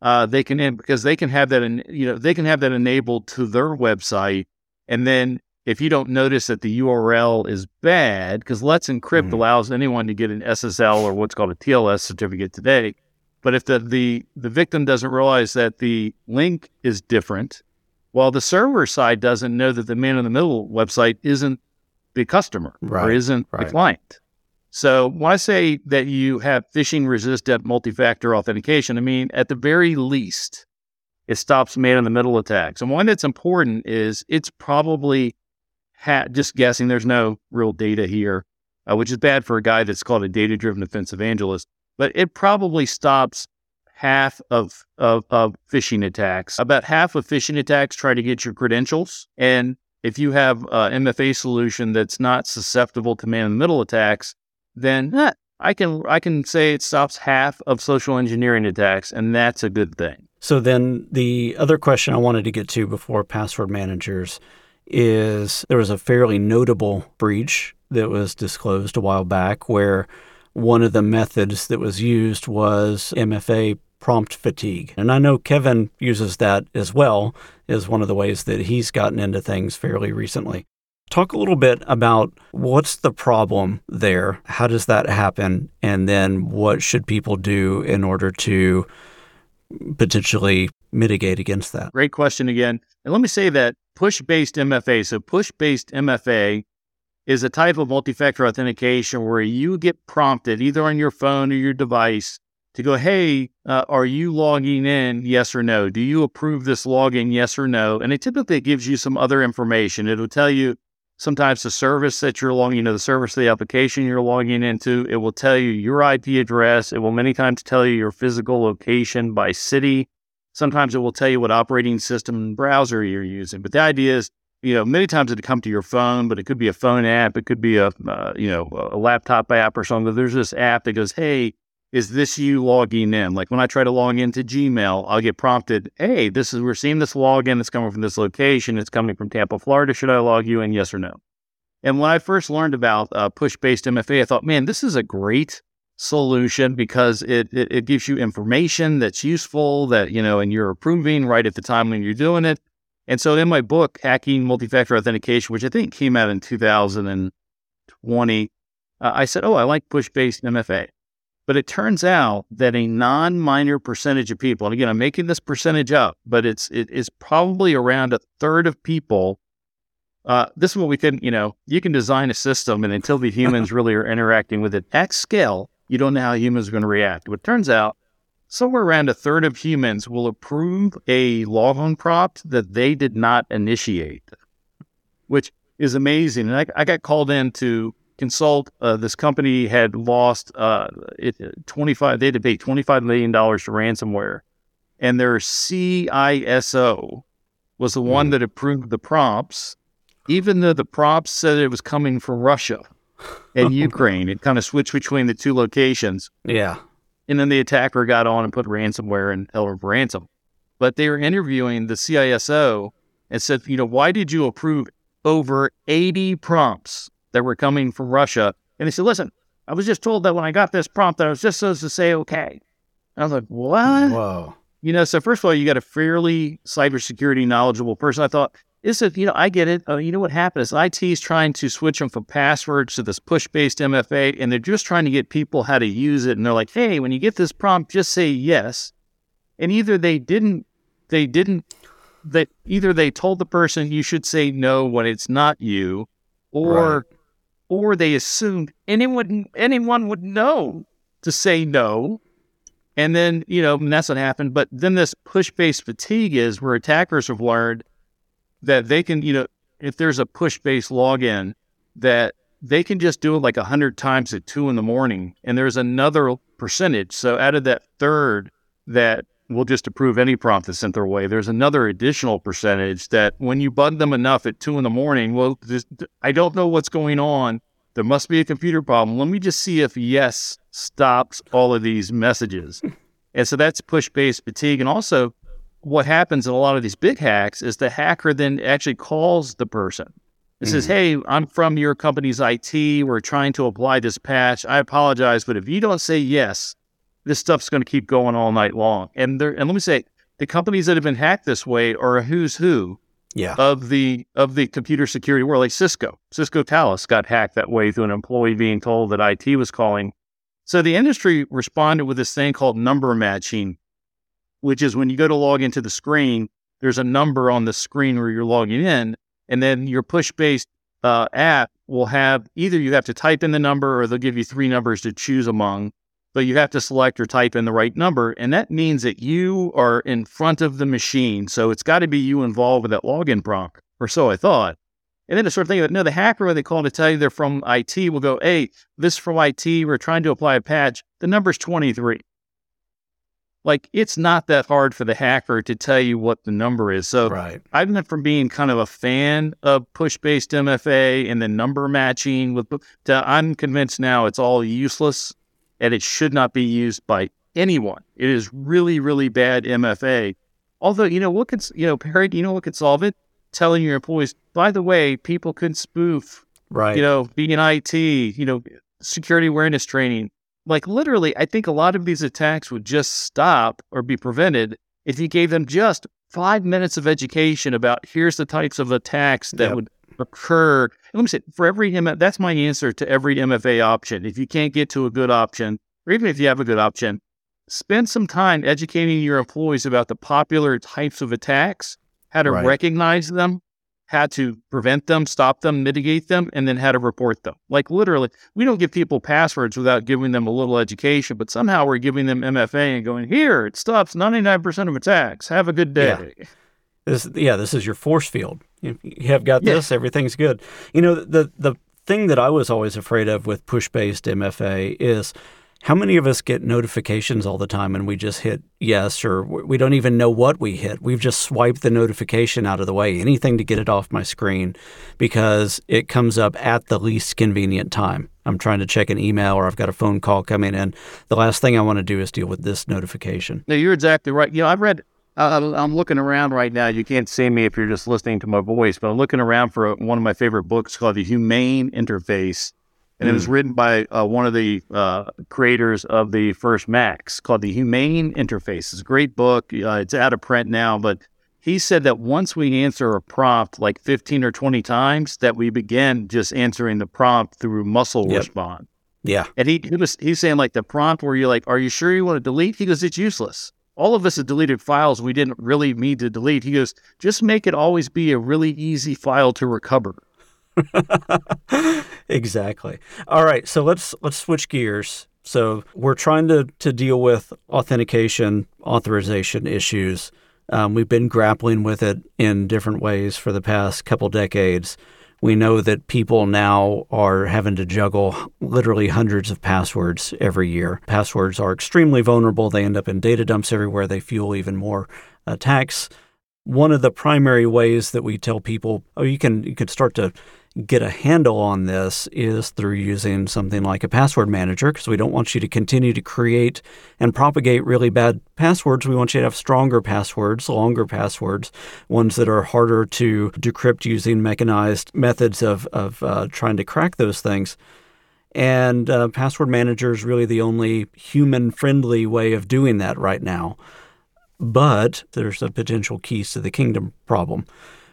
uh, they can because they can have that you know they can have that enabled to their website, and then if you don't notice that the URL is bad, because Let's Encrypt mm-hmm. allows anyone to get an SSL or what's called a TLS certificate today, but if the the the victim doesn't realize that the link is different, while the server side doesn't know that the man in the middle website isn't the customer right, or isn't right. the client. So when I say that you have phishing resistant multi-factor authentication, I mean at the very least, it stops man in the middle attacks. And one that's important is it's probably ha- just guessing. There's no real data here, uh, which is bad for a guy that's called a data-driven offensive evangelist. But it probably stops half of, of of phishing attacks. About half of phishing attacks try to get your credentials, and if you have an MFA solution that's not susceptible to man in the middle attacks, then eh, I can I can say it stops half of social engineering attacks, and that's a good thing. So then the other question I wanted to get to before password managers is there was a fairly notable breach that was disclosed a while back where one of the methods that was used was MFA prompt fatigue. And I know Kevin uses that as well as one of the ways that he's gotten into things fairly recently. Talk a little bit about what's the problem there? How does that happen? And then what should people do in order to potentially mitigate against that? Great question again. And let me say that push based MFA, so push based MFA is a type of multi factor authentication where you get prompted either on your phone or your device to go, hey, uh, are you logging in? Yes or no? Do you approve this login? Yes or no? And it typically gives you some other information. It'll tell you sometimes the service that you're logging, into, the service the application you're logging into, it will tell you your IP address. It will many times tell you your physical location by city. Sometimes it will tell you what operating system and browser you're using. But the idea is, you know, many times it'll come to your phone, but it could be a phone app. It could be a, uh, you know, a laptop app or something. There's this app that goes, hey, is this you logging in? Like when I try to log into Gmail, I'll get prompted, hey, this is, we're seeing this login. It's coming from this location. It's coming from Tampa, Florida. Should I log you in? Yes or no? And when I first learned about uh, push based MFA, I thought, man, this is a great solution because it, it, it gives you information that's useful that, you know, and you're approving right at the time when you're doing it. And so in my book, Hacking Multi-Factor Authentication, which I think came out in 2020, uh, I said, oh, I like push-based MFA. But it turns out that a non-minor percentage of people, and again, I'm making this percentage up, but it's it is probably around a third of people. Uh, this is what we can, you know, you can design a system, and until the humans really are interacting with it at scale, you don't know how humans are going to react. But it turns out somewhere around a third of humans will approve a logon prompt that they did not initiate, which is amazing. And I, I got called in to consult. Uh, this company had lost uh, it, 25, they had to pay $25 million to ransomware. And their CISO was the one mm. that approved the prompts, even though the prompts said it was coming from Russia. And Ukraine. It kind of switched between the two locations. Yeah. And then the attacker got on and put ransomware and held for ransom. But they were interviewing the CISO and said, you know, why did you approve over 80 prompts that were coming from Russia? And they said, listen, I was just told that when I got this prompt, that I was just supposed to say okay. And I was like, what? Whoa. You know, so first of all, you got a fairly cybersecurity knowledgeable person. I thought, is you know, I get it. Uh, you know what happened is IT is trying to switch them from passwords to this push based MFA, and they're just trying to get people how to use it. And they're like, hey, when you get this prompt, just say yes. And either they didn't, they didn't, that either they told the person you should say no when it's not you, or, Right. or they assumed anyone anyone would know to say no. And then, you know, and that's what happened. But then this push based fatigue is where attackers have learned that they can, you know, if there's a push based login, that they can just do it like a hundred times at two in the morning. And there's another percentage. So out of that third that will just approve any prompt that's sent their way, there's another additional percentage that when you bug them enough at two in the morning, well, I don't know what's going on. There must be a computer problem. Let me just see if yes stops all of these messages. and so that's push based fatigue. And also, what happens in a lot of these big hacks is the hacker then actually calls the person and says, mm-hmm. Hey, I'm from your company's IT. We're trying to apply this patch. I apologize, but if you don't say yes, this stuff's going to keep going all night long. And there, and let me say, the companies that have been hacked this way are a who's who Yeah. of the of the computer security world, like Cisco. Cisco Talos got hacked that way through an employee being told that IT was calling. So the industry responded with this thing called number matching, which is when you go to log into the screen, there's a number on the screen where you're logging in, and then your push-based uh, app will have either you have to type in the number or they'll give you three numbers to choose among, but you have to select or type in the right number, and that means that you are in front of the machine. So it's got to be you involved with that login prompt, or so I thought. And then the sort of thing it, no, the hacker when they call to tell you they're from IT will go, hey, this is from IT. We're trying to apply a patch. The number's 23. Like it's not that hard for the hacker to tell you what the number is. So Right. I went from being kind of a fan of push-based MFA and then number matching with to I'm convinced now it's all useless and it should not be used by anyone. It is really, really bad MFA. Although, you know, what could you know, Perry, you know what could solve it? Telling your employees, by the way, people could spoof, Right. you know, being IT, you know, security awareness training. Like literally, I think a lot of these attacks would just stop or be prevented if you gave them just five minutes of education about here's the types of attacks that Yep. would occur. And let me say, for every M- that's my answer to every MFA option. If you can't get to a good option, or even if you have a good option, spend some time educating your employees about the popular types of attacks, how to Right. recognize them, how to prevent them, stop them, mitigate them, and then how to report them. Like literally, we don't give people passwords without giving them a little education, but somehow we're giving them MFA and going, here, it stops 99% of attacks. Have a good day. This, yeah, this is your force field. You you have got Yeah. this, everything's good. You know, the the thing that I was always afraid of with push based MFA is how many of us get notifications all the time and we just hit yes or we don't even know what we hit. We've just swiped the notification out of the way, anything to get it off my screen because it comes up at the least convenient time. I'm trying to check an email or I've got a phone call coming in. The last thing I want to do is deal with this notification. No, you're exactly right. You know, I've read. Uh, I'm looking around right now. You can't see me if you're just listening to my voice, but I'm looking around for one of my favorite books called The Humane Interface, and it was written by uh, one of the uh, creators of the first Macs, called The Humane Interface. It's a great book. Uh, it's out of print now, but he said that once we answer a prompt like 15 or 20 times, that we begin just answering the prompt through muscle Yep. response. Yeah. And he, he was he's saying like the prompt where you're like, "Are you sure you want to delete?" He goes, "It's useless. All of us have deleted files we didn't really mean to delete." He goes, "Just make it always be a really easy file to recover." exactly. All right, so let's let's switch gears. So we're trying to to deal with authentication, authorization issues. Um, we've been grappling with it in different ways for the past couple decades. We know that people now are having to juggle literally hundreds of passwords every year. Passwords are extremely vulnerable. They end up in data dumps everywhere. They fuel even more attacks. one of the primary ways that we tell people, oh, you can you can start to get a handle on this is through using something like a password manager because we don't want you to continue to create and propagate really bad passwords. We want you to have stronger passwords, longer passwords, ones that are harder to decrypt using mechanized methods of, of uh, trying to crack those things. And uh, password manager is really the only human friendly way of doing that right now. But there's a potential keys to the kingdom problem.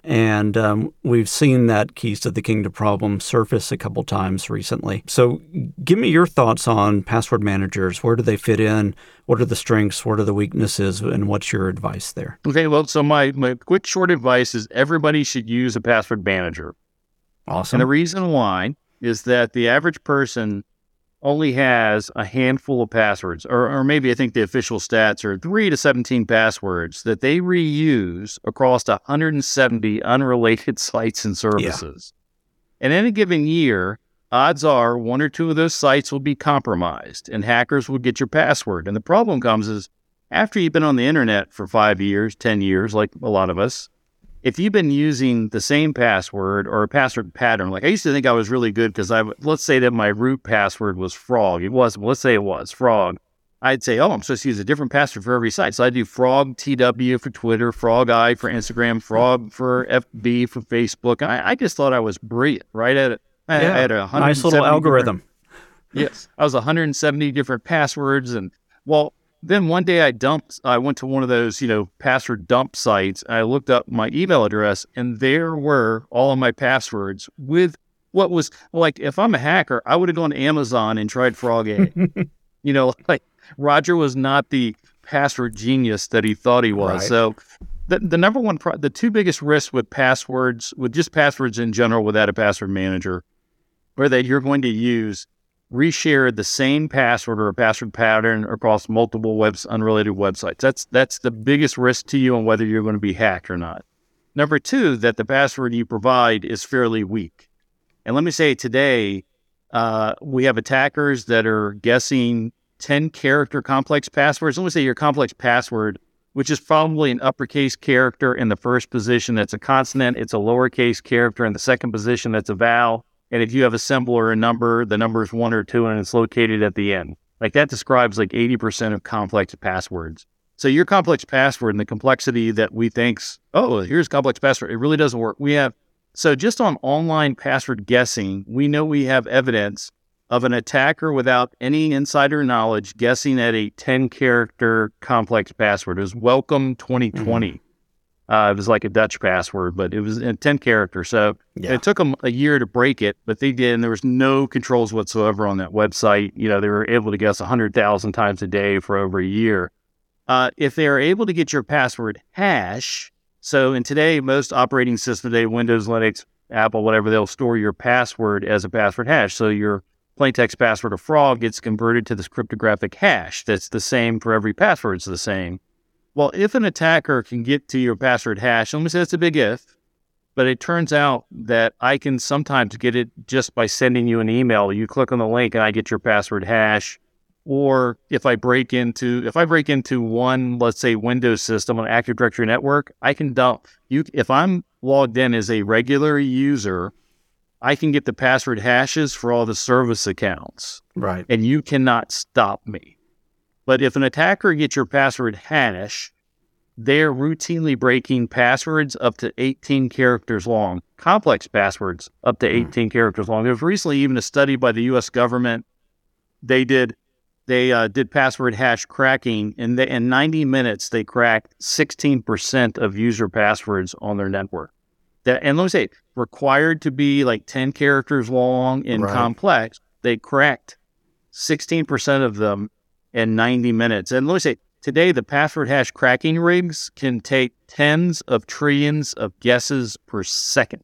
And um, we've seen that keys to the kingdom problem surface a couple times recently. So, give me your thoughts on password managers. Where do they fit in? What are the strengths? What are the weaknesses? And what's your advice there? Okay, well, so my, my quick short advice is everybody should use a password manager. Awesome. And the reason why is that the average person only has a handful of passwords, or, or maybe I think the official stats are three to 17 passwords that they reuse across 170 unrelated sites and services. Yeah. In any given year, odds are one or two of those sites will be compromised and hackers will get your password. And the problem comes is after you've been on the internet for five years, 10 years, like a lot of us, if you've been using the same password or a password pattern, like I used to think I was really good because I, let's say that my root password was frog. It was, let's say it was frog. I'd say, oh, I'm supposed to use a different password for every site. So I do frog TW for Twitter, frog I for Instagram, frog for FB for Facebook. I, I just thought I was brilliant, right? At it. I, yeah. I had a nice little algorithm. Yes. I was 170 different passwords. And well, then one day I dumped, I went to one of those, you know, password dump sites. I looked up my email address and there were all of my passwords with what was like, if I'm a hacker, I would have gone to Amazon and tried Frog A. you know, like Roger was not the password genius that he thought he was. Right. So the, the number one, pro- the two biggest risks with passwords, with just passwords in general without a password manager, are that you're going to use reshare the same password or a password pattern across multiple webs unrelated websites. That's that's the biggest risk to you on whether you're going to be hacked or not. Number two, that the password you provide is fairly weak. And let me say today, uh, we have attackers that are guessing 10 character complex passwords. Let me say your complex password, which is probably an uppercase character in the first position that's a consonant, it's a lowercase character in the second position that's a vowel, and if you have a symbol or a number, the number is one or two and it's located at the end. Like that describes like 80% of complex passwords. So your complex password and the complexity that we think's, oh, here's complex password. It really doesn't work. We have, so just on online password guessing, we know we have evidence of an attacker without any insider knowledge guessing at a 10 character complex password. It was welcome 2020. Mm-hmm. Uh, it was like a Dutch password, but it was in 10 characters. So yeah. it took them a year to break it, but they did. And there was no controls whatsoever on that website. You know, they were able to guess 100,000 times a day for over a year. Uh, if they are able to get your password hash, so in today, most operating systems today, Windows, Linux, Apple, whatever, they'll store your password as a password hash. So your plain text password of frog gets converted to this cryptographic hash that's the same for every password. It's the same. Well, if an attacker can get to your password hash, let me say it's a big if, but it turns out that I can sometimes get it just by sending you an email. You click on the link and I get your password hash. Or if I break into if I break into one, let's say Windows system on Active Directory network, I can dump you if I'm logged in as a regular user, I can get the password hashes for all the service accounts. Right. And you cannot stop me. But if an attacker gets your password hash, they're routinely breaking passwords up to 18 characters long, complex passwords up to hmm. 18 mm. characters long. There was recently even a study by the U.S. government. They did they uh, did password hash cracking, and they, in 90 minutes they cracked 16% of user passwords on their network. That and let me say, required to be like 10 characters long and right. complex, they cracked 16% of them in 90 minutes. And let me say, today the password hash cracking rigs can take tens of trillions of guesses per second.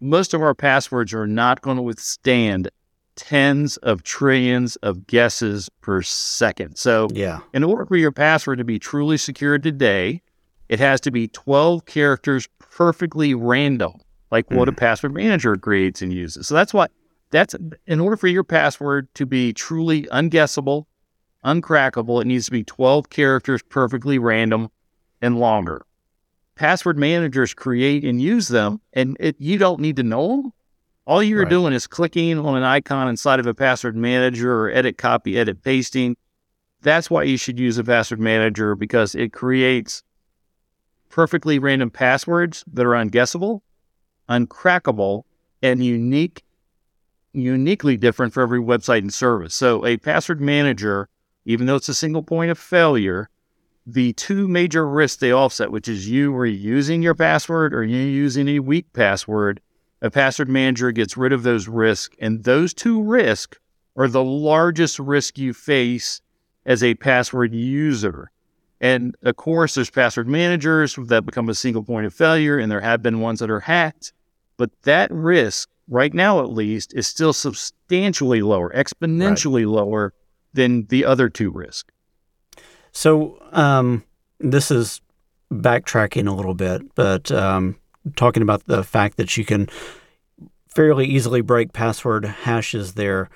Most of our passwords are not going to withstand tens of trillions of guesses per second. So, yeah. in order for your password to be truly secure today, it has to be 12 characters perfectly random, like mm. what a hmm. password manager creates and uses. So that's why that's in order for your password to be truly unguessable uncrackable. It needs to be 12 characters, perfectly random and longer. password managers create and use them, and it, you don't need to know them. All you're Right. doing is clicking on an icon inside of a password manager or edit, copy, edit, pasting. That's why you should use a password manager because it creates perfectly random passwords that are unguessable, uncrackable, and unique, uniquely different for every website and service. So a password manager, even though it's a single point of failure, the two major risks they offset, which is you reusing your password or you using a weak password, a password manager gets rid of those risks. And those two risks are the largest risk you face as a password user. And of course, there's password managers that become a single point of failure, and there have been ones that are hacked. But that risk, right now at least, is still substantially lower, exponentially lower than the other two risks. So um, this is backtracking a little bit, but um, talking about the fact that you can fairly easily break password hashes there.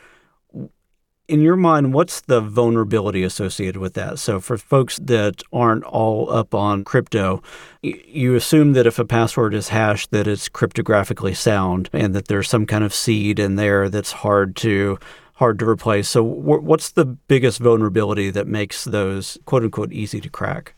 In your mind, what's the vulnerability associated with that? So, for folks that aren't all up on crypto, you assume that if a password is hashed, that it's cryptographically sound, and that there's some kind of seed in there that's hard to hard to replace. So, wh- what's the biggest vulnerability that makes those quote unquote easy to crack?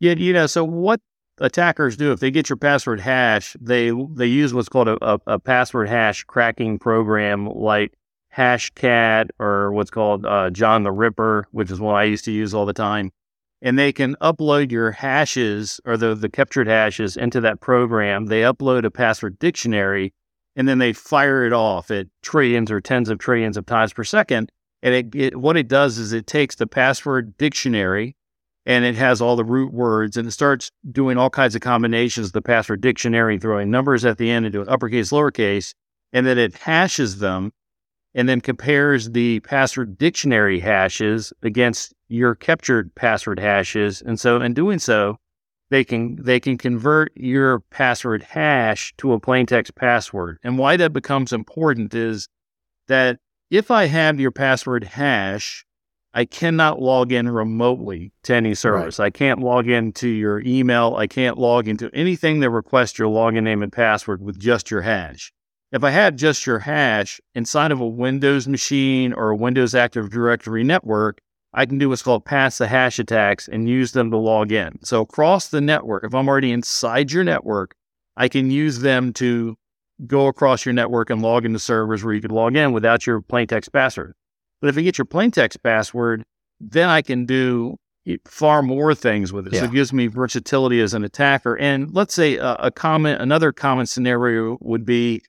Yeah, you know, so what attackers do if they get your password hash, they they use what's called a, a, a password hash cracking program like Hashcat or what's called uh, John the Ripper, which is one I used to use all the time. And they can upload your hashes or the, the captured hashes into that program. They upload a password dictionary and then they fire it off at trillions or tens of trillions of times per second. And it, it what it does is it takes the password dictionary and it has all the root words and it starts doing all kinds of combinations of the password dictionary, throwing numbers at the end into an uppercase, lowercase, and then it hashes them and then compares the password dictionary hashes against your captured password hashes. And so in doing so, they can they can convert your password hash to a plain text password. And why that becomes important is that if I have your password hash, I cannot log in remotely to any service. I can't log into your email. I can't log into anything that requests your login name and password with just your hash. If I had just your hash inside of a Windows machine or a Windows Active Directory network, I can do what's called pass the hash attacks and use them to log in. So across the network, if I'm already inside your network, I can use them to go across your network and log into servers where you could log in without your plain text password. But if I get your plain text password, then I can do far more things with it. So it gives me versatility as an attacker. And let's say a, a common, another common scenario would be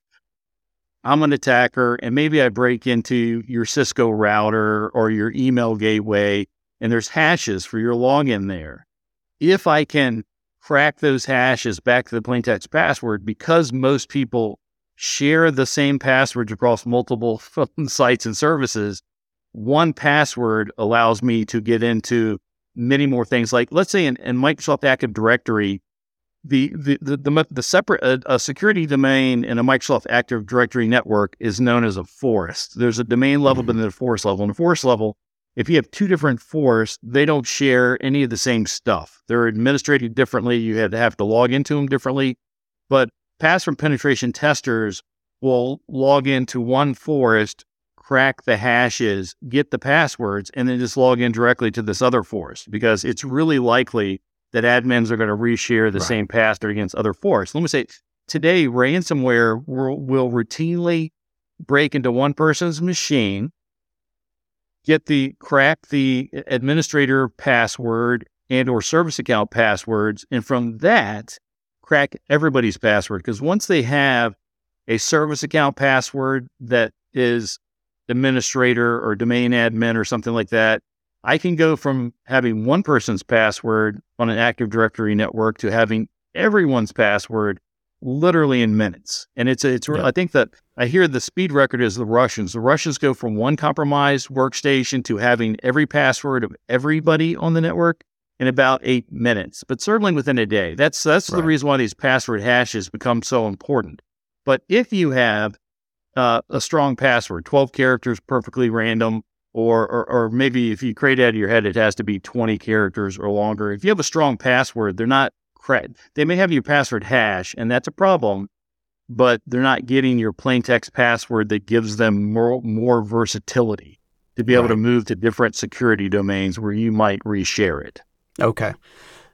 I'm an attacker and maybe I break into your Cisco router or your email gateway and there's hashes for your login there. If I can crack those hashes back to the plain text password, because most people share the same passwords across multiple sites and services, one password allows me to get into many more things. Like let's say in, in Microsoft Active Directory, the the the, the, the separate uh, a security domain in a Microsoft Active Directory network is known as a forest. There's a domain level, but then a forest level. And the forest level, if you have two different forests, they don't share any of the same stuff. They're administrated differently. You have to have to log into them differently. But password penetration testers will log into one forest, crack the hashes, get the passwords, and then just log in directly to this other forest because it's really likely that admins are going to reshare the Right. same password against other forests. Let me say today, ransomware will, will routinely break into one person's machine, get the crack the administrator password and or service account passwords, and from that crack everybody's password. Because once they have a service account password that is administrator or domain admin or something like that, I can go from having one person's password on an Active Directory network to having everyone's password literally in minutes. And it's it's Yeah. I think that I hear the speed record is the Russians. The Russians go from one compromised workstation to having every password of everybody on the network in about eight minutes, but certainly within a day. That's that's the reason why these password hashes become so important. But if you have uh, a strong password, 12 characters, perfectly random, or, or or maybe if you create out of your head, it has to be 20 characters or longer. If you have a strong password, they're not. They may have your password hash, and that's a problem, but they're not getting your plain text password that gives them more more versatility to be able Right. to move to different security domains where you might reshare it. Okay.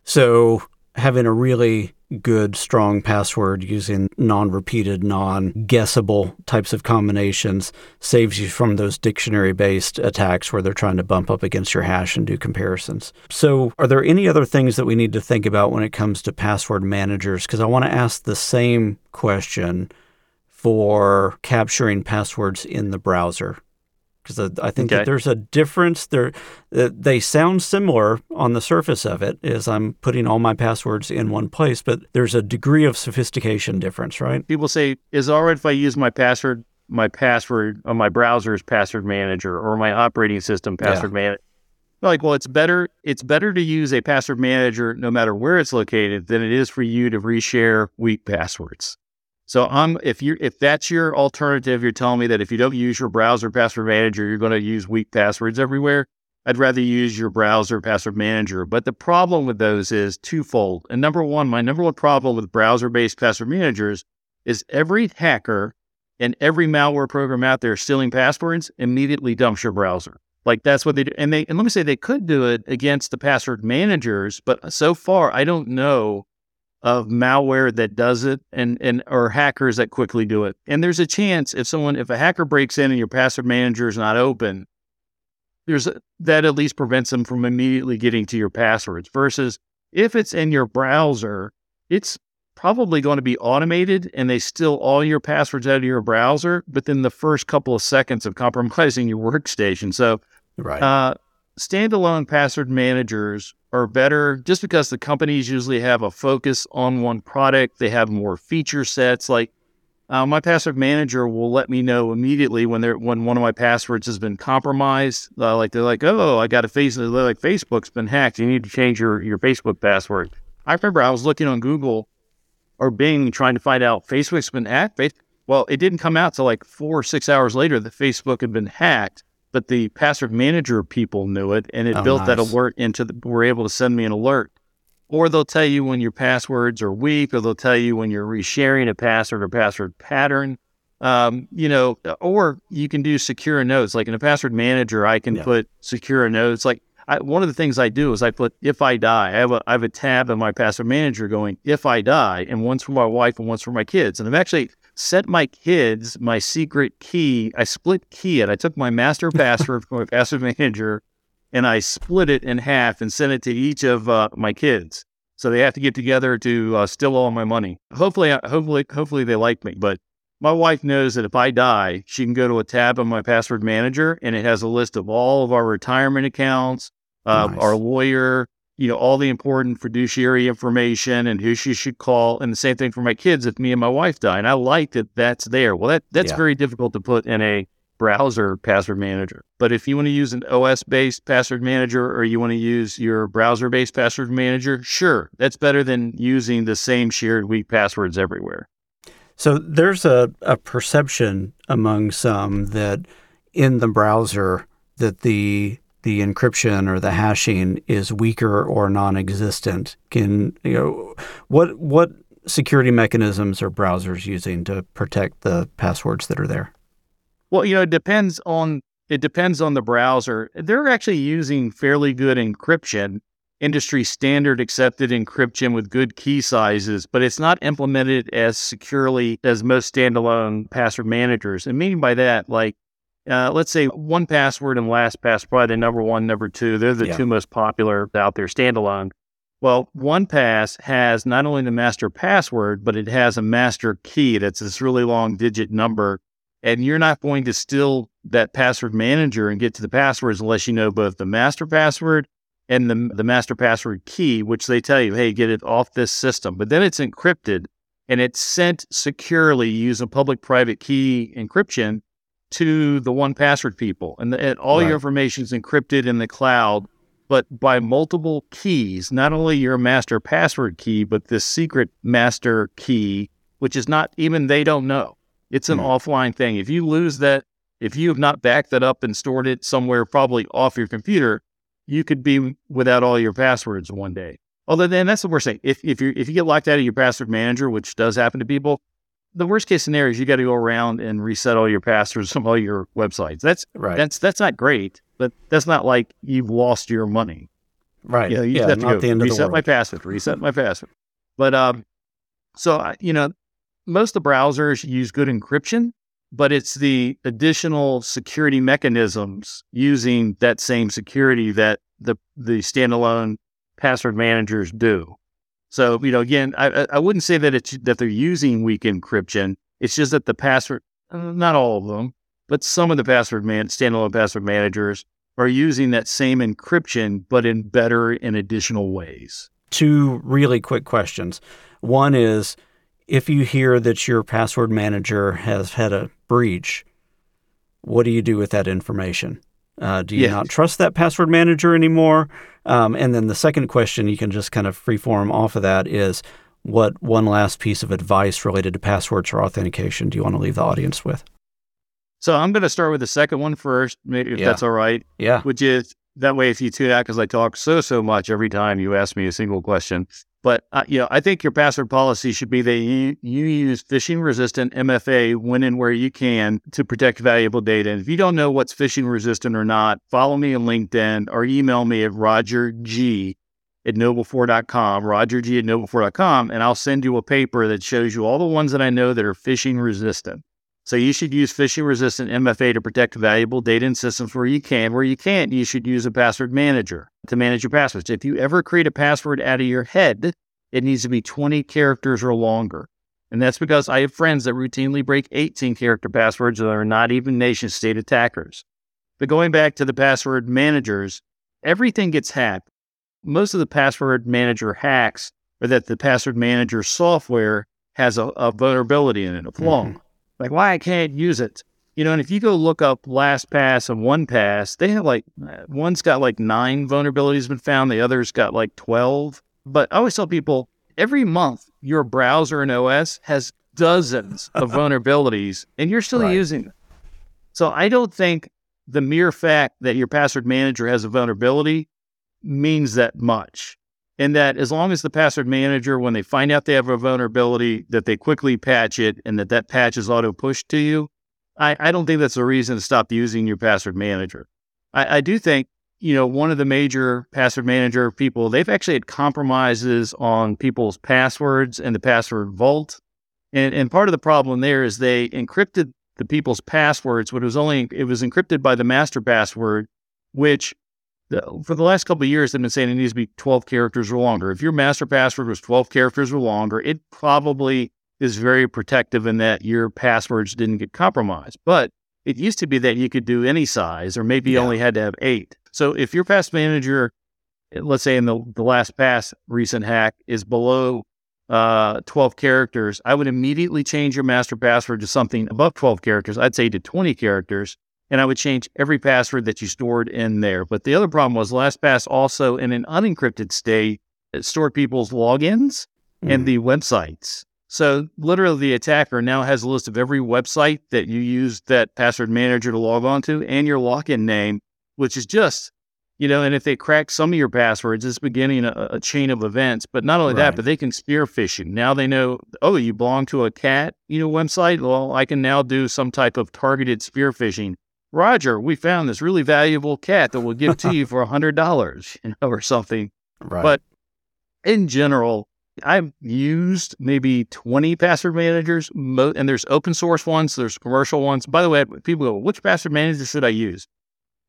So having a really good, strong password using non repeated, non guessable types of combinations saves you from those dictionary based attacks where they're trying to bump up against your hash and do comparisons. So, are there any other things that we need to think about when it comes to password managers? Because I want to ask the same question for capturing passwords in the browser because I, I think Okay. that there's a difference. There, uh, they sound similar on the surface of it, as I'm putting all my passwords in one place, but there's a degree of sophistication difference, right? People say, "Is it all right if I use my password, my password on my browser's password manager or my operating system password manager?" Like, well, it's better. It's better to use a password manager no matter where it's located than it is for you to reshare weak passwords. So, I'm if you if that's your alternative, you're telling me that if you don't use your browser password manager, you're going to use weak passwords everywhere. I'd rather use your browser password manager. But the problem with those is twofold. And number one, my number one problem with browser based password managers is every hacker and every malware program out there stealing passwords immediately dumps your browser. Like that's what they do. And they and let me say they could do it against the password managers, but so far I don't know of malware that does it and and or hackers that quickly do it. And there's a chance if someone if a hacker breaks in and your password manager is not open, there's a, that at least prevents them from immediately getting to your passwords versus if it's in your browser, it's probably going to be automated and they steal all your passwords out of your browser within the first couple of seconds of compromising your workstation. So Right. uh, standalone password managers are better just because the companies usually have a focus on one product. They have more feature sets. Like uh, my password manager will let me know immediately when they're when one of my passwords has been compromised. Uh, like they're like, oh, I got a face. They're like Facebook's been hacked. You need to change your your Facebook password. I remember I was looking on Google or Bing trying to find out Facebook's been hacked. Well, it didn't come out till like four or six hours later that Facebook had been hacked, but the password manager people knew it and it Oh, built that alert into the, were able to send me an alert. Or they'll tell you when your passwords are weak, or they'll tell you when you're resharing a password or password pattern. Um, you know, or you can do secure notes. Like in a password manager, I can Yeah. put secure notes. Like I, one of the things I do is I put if I die. I have a I have a tab in my password manager going if I die, and one's for my wife and one's for my kids. And I've actually sent my kids my secret key. I split key it. I took my master password from my password manager, and I split it in half and sent it to each of uh, my kids. So they have to get together to uh, steal all my money. Hopefully, hopefully, hopefully they like me. But my wife knows that if I die, she can go to a tab on my password manager, and it has a list of all of our retirement accounts, uh, Nice. our lawyer, you know, all the important fiduciary information and who she should call. And the same thing for my kids if me and my wife die. And I like that that's there. Well, that that's Yeah. very difficult to put in a browser password manager. But if you want to use an OS based password manager or you want to use your browser based password manager, sure, that's better than using the same shared weak passwords everywhere. So there's a, a perception among some that in the browser that the the encryption or the hashing is weaker or non-existent. Can you know what what security mechanisms are browsers using to protect the passwords that are there? Well, you know, it depends on it depends on the browser. They're actually using fairly good encryption, industry standard accepted encryption with good key sizes, but it's not implemented as securely as most standalone password managers. And meaning by that, like uh, let's say 1Password and LastPass, probably the number one, number two. They're the Yeah. two most popular out there standalone. Well, OnePass has not only the master password, but it has a master key that's this really long digit number and you're not going to steal that password manager and get to the passwords unless you know both the master password and the, the master password key, which they tell you, hey, get it off this system. But then it's encrypted and it's sent securely using public private key encryption to the 1Password people. And, the, and all Right. your information is encrypted in the cloud, but by multiple keys, not only your master password key, but this secret master key, which is not even they don't know. It's an Hmm. offline thing. If you lose that, if you have not backed that up and stored it somewhere, probably off your computer, you could be without all your passwords one day. Although then that's what we're saying. If if you if you get locked out of your password manager, which does happen to people, the worst case scenario is you got to go around and reset all your passwords from all your websites. That's Right. that's that's not great, but that's not like you've lost your money. right. You know, you yeah, have to not go the end of the reset world. my password, reset my password. But um, so you know, most of the browsers use good encryption, but it's the additional security mechanisms using that same security that the the standalone password managers do. So you know, again, I I- wouldn't say that it's that they're using weak encryption. It's just that the password, uh, not all of them, but some of the password man standalone password managers are using that same encryption, but in better and additional ways. Two really quick questions. One is if you hear that your password manager has had a breach, what do you do with that information? Uh, do you Yeah. not trust that password manager anymore? Um, and then the second question, you can just kind of freeform off of that, is what one last piece of advice related to passwords or authentication do you want to leave the audience with? So I'm going to start with the second one first, maybe if Yeah. that's all right, Yeah. which is that way if you tune out because I talk so so much every time you ask me a single question. But uh, you know, I think your password policy should be that you, you use phishing resistant MFA when and where you can to protect valuable data. And if you don't know what's phishing resistant or not, follow me on LinkedIn or email me at rogerg at knowbe4.com, rogerg at knowbe4.com, and I'll send you a paper that shows you all the ones that I know that are phishing resistant. So you should use phishing resistant MFA to protect valuable data and systems where you can. Where you can't, you should use a password manager to manage your passwords. If you ever create a password out of your head, it needs to be 20 characters or longer. And that's because I have friends that routinely break 18 character passwords that are not even nation state attackers. But going back to the password managers, everything gets hacked. Most of the password manager hacks are that the password manager software has a, a vulnerability in it, a flaw. Mhm. Like why I can't use it. You know, and if you go look up LastPass and OnePass, they have like uh, one's got like nine vulnerabilities been found, the other's got like twelve. But I always tell people every month your browser and OS has dozens of vulnerabilities, and you're still Right. using them. So I don't think the mere fact that your password manager has a vulnerability means that much. And that as long as the password manager, when they find out they have a vulnerability, that they quickly patch it and that that patch is auto pushed to you, I, I don't think that's a reason to stop using your password manager. I, I do think, you know, one of the major password manager people, they've actually had compromises on people's passwords and the password vault. And, and part of the problem there is they encrypted the people's passwords, but it was only, it was encrypted by the master password, which for the last couple of years, they've been saying it needs to be 12 characters or longer. If your master password was 12 characters or longer, it probably is very protective in that your passwords didn't get compromised. But it used to be that you could do any size, or maybe you Yeah. only had to have eight. So if your pass manager, let's say in the, the LastPass recent hack, is below uh, 12 characters, I would immediately change your master password to something above 12 characters. I'd say to 20 characters and I would change every password that you stored in there. But the other problem was LastPass also in an unencrypted state stored people's logins and Mhm. the websites. So literally the attacker now has a list of every website that you used that password manager to log on to and your login name, which is just, you know, and if they crack some of your passwords, it's beginning a, a chain of events. But not only Right. that, but they can spear phish you. Now they know, oh, you belong to a cat, you know, website. Well, I can now do some type of targeted spear phishing. Roger, we found this really valuable cat that we'll give to you for a hundred dollars, you know, or something. Right. But in general, I've used maybe 20 password managers, and there's open source ones, there's commercial ones. By the way, people go, which password manager should I use?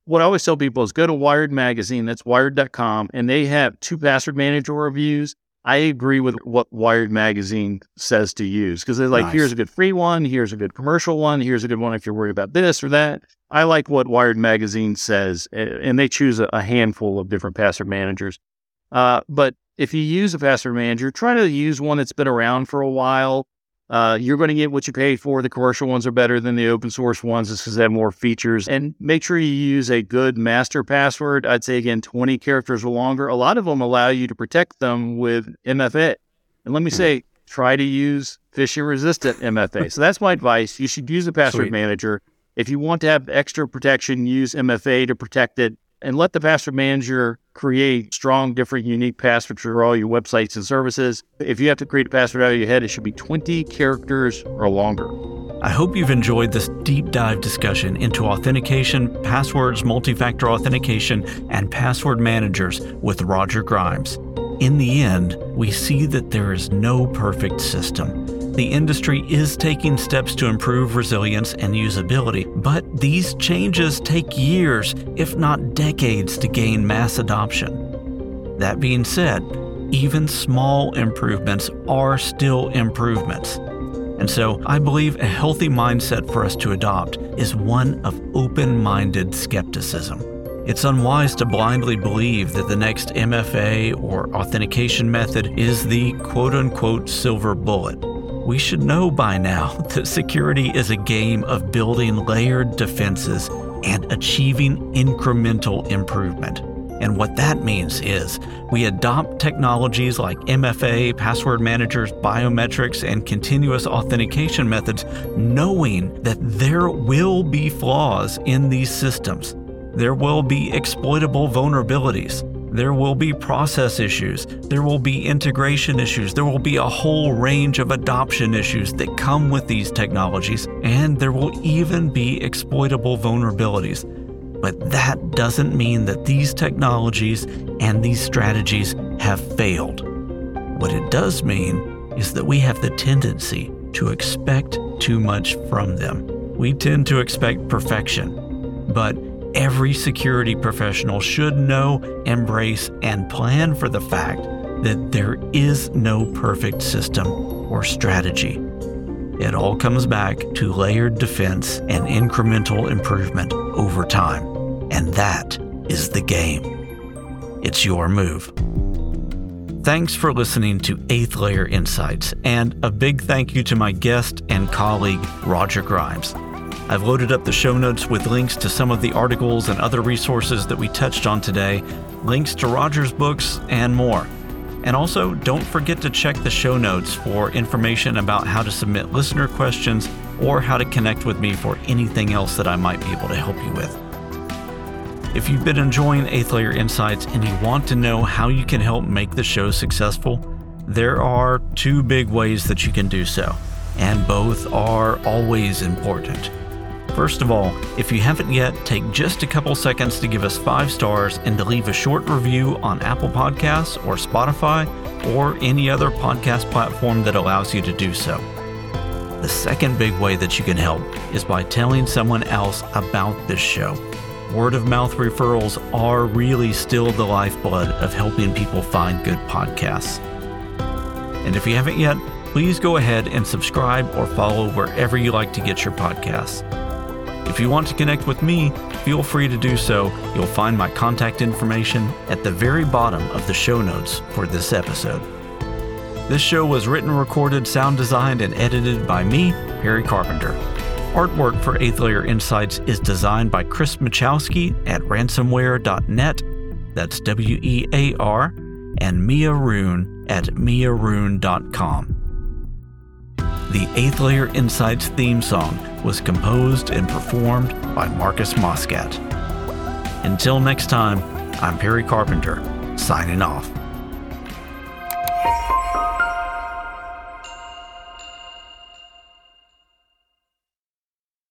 What I always tell people is go to Wired Magazine, that's wired.com, and they have two password manager reviews. I agree with what Wired Magazine says to use because they're like, Nice. here's a good free one, here's a good commercial one, here's a good one if you're worried about this or that. I like what Wired Magazine says, and they choose a, handful of different password managers. Uh, but if you use a password manager, try to use one that's been around for a while. Uh, you're going to get what you pay for. The commercial ones are better than the open source ones because they have more features. And make sure you use a good master password. I'd say again, 20 characters or longer. A lot of them allow you to protect them with MFA. And let me say, try to use phishing resistant MFA. so that's my advice. You should use a password Sweet. manager. If you want to have extra protection, use MFA to protect it. And let the password manager create strong, different, unique passwords for all your websites and services. If you have to create a password out of your head, it should be 20 characters or longer. I hope you've enjoyed this deep dive discussion into authentication, passwords, multi factor authentication, and password managers with Roger Grimes. In the end, we see that there is no perfect system. The industry is taking steps to improve resilience and usability, but these changes take years, if not decades, to gain mass adoption. That being said, even small improvements are still improvements. And so I believe a healthy mindset for us to adopt is one of open minded skepticism. It's unwise to blindly believe that the next MFA or authentication method is the quote unquote silver bullet. We should know by now that security is a game of building layered defenses and achieving incremental improvement. And what that means is we adopt technologies like MFA, password managers, biometrics, and continuous authentication methods, knowing that there will be flaws in these systems. There will be exploitable vulnerabilities. There will be process issues. There will be integration issues. There will be a whole range of adoption issues that come with these technologies, and there will even be exploitable vulnerabilities. But that doesn't mean that these technologies and these strategies have failed. What it does mean is that we have the tendency to expect too much from them. We tend to expect perfection, but every security professional should know, embrace, and plan for the fact that there is no perfect system or strategy. It all comes back to layered defense and incremental improvement over time. And that is the game. It's your move. Thanks for listening to Eighth Layer Insights, and a big thank you to my guest and colleague, Roger Grimes. I've loaded up the show notes with links to some of the articles and other resources that we touched on today, links to Roger's books, and more. And also, don't forget to check the show notes for information about how to submit listener questions or how to connect with me for anything else that I might be able to help you with. If you've been enjoying Eighth Layer Insights and you want to know how you can help make the show successful, there are two big ways that you can do so, and both are always important. First of all, if you haven't yet, take just a couple seconds to give us five stars and to leave a short review on Apple Podcasts or Spotify or any other podcast platform that allows you to do so. The second big way that you can help is by telling someone else about this show. Word of mouth referrals are really still the lifeblood of helping people find good podcasts. And if you haven't yet, please go ahead and subscribe or follow wherever you like to get your podcasts. If you want to connect with me, feel free to do so. You'll find my contact information at the very bottom of the show notes for this episode. This show was written, recorded, sound designed, and edited by me, Perry Carpenter. Artwork for Eighth Layer Insights is designed by Chris Machowski at ransomwear.net, that's W E A R, and Mia Rune at miarune.com. The Eighth Layer Insights theme song was composed and performed by Marcus Moscat. Until next time, I'm Perry Carpenter, signing off.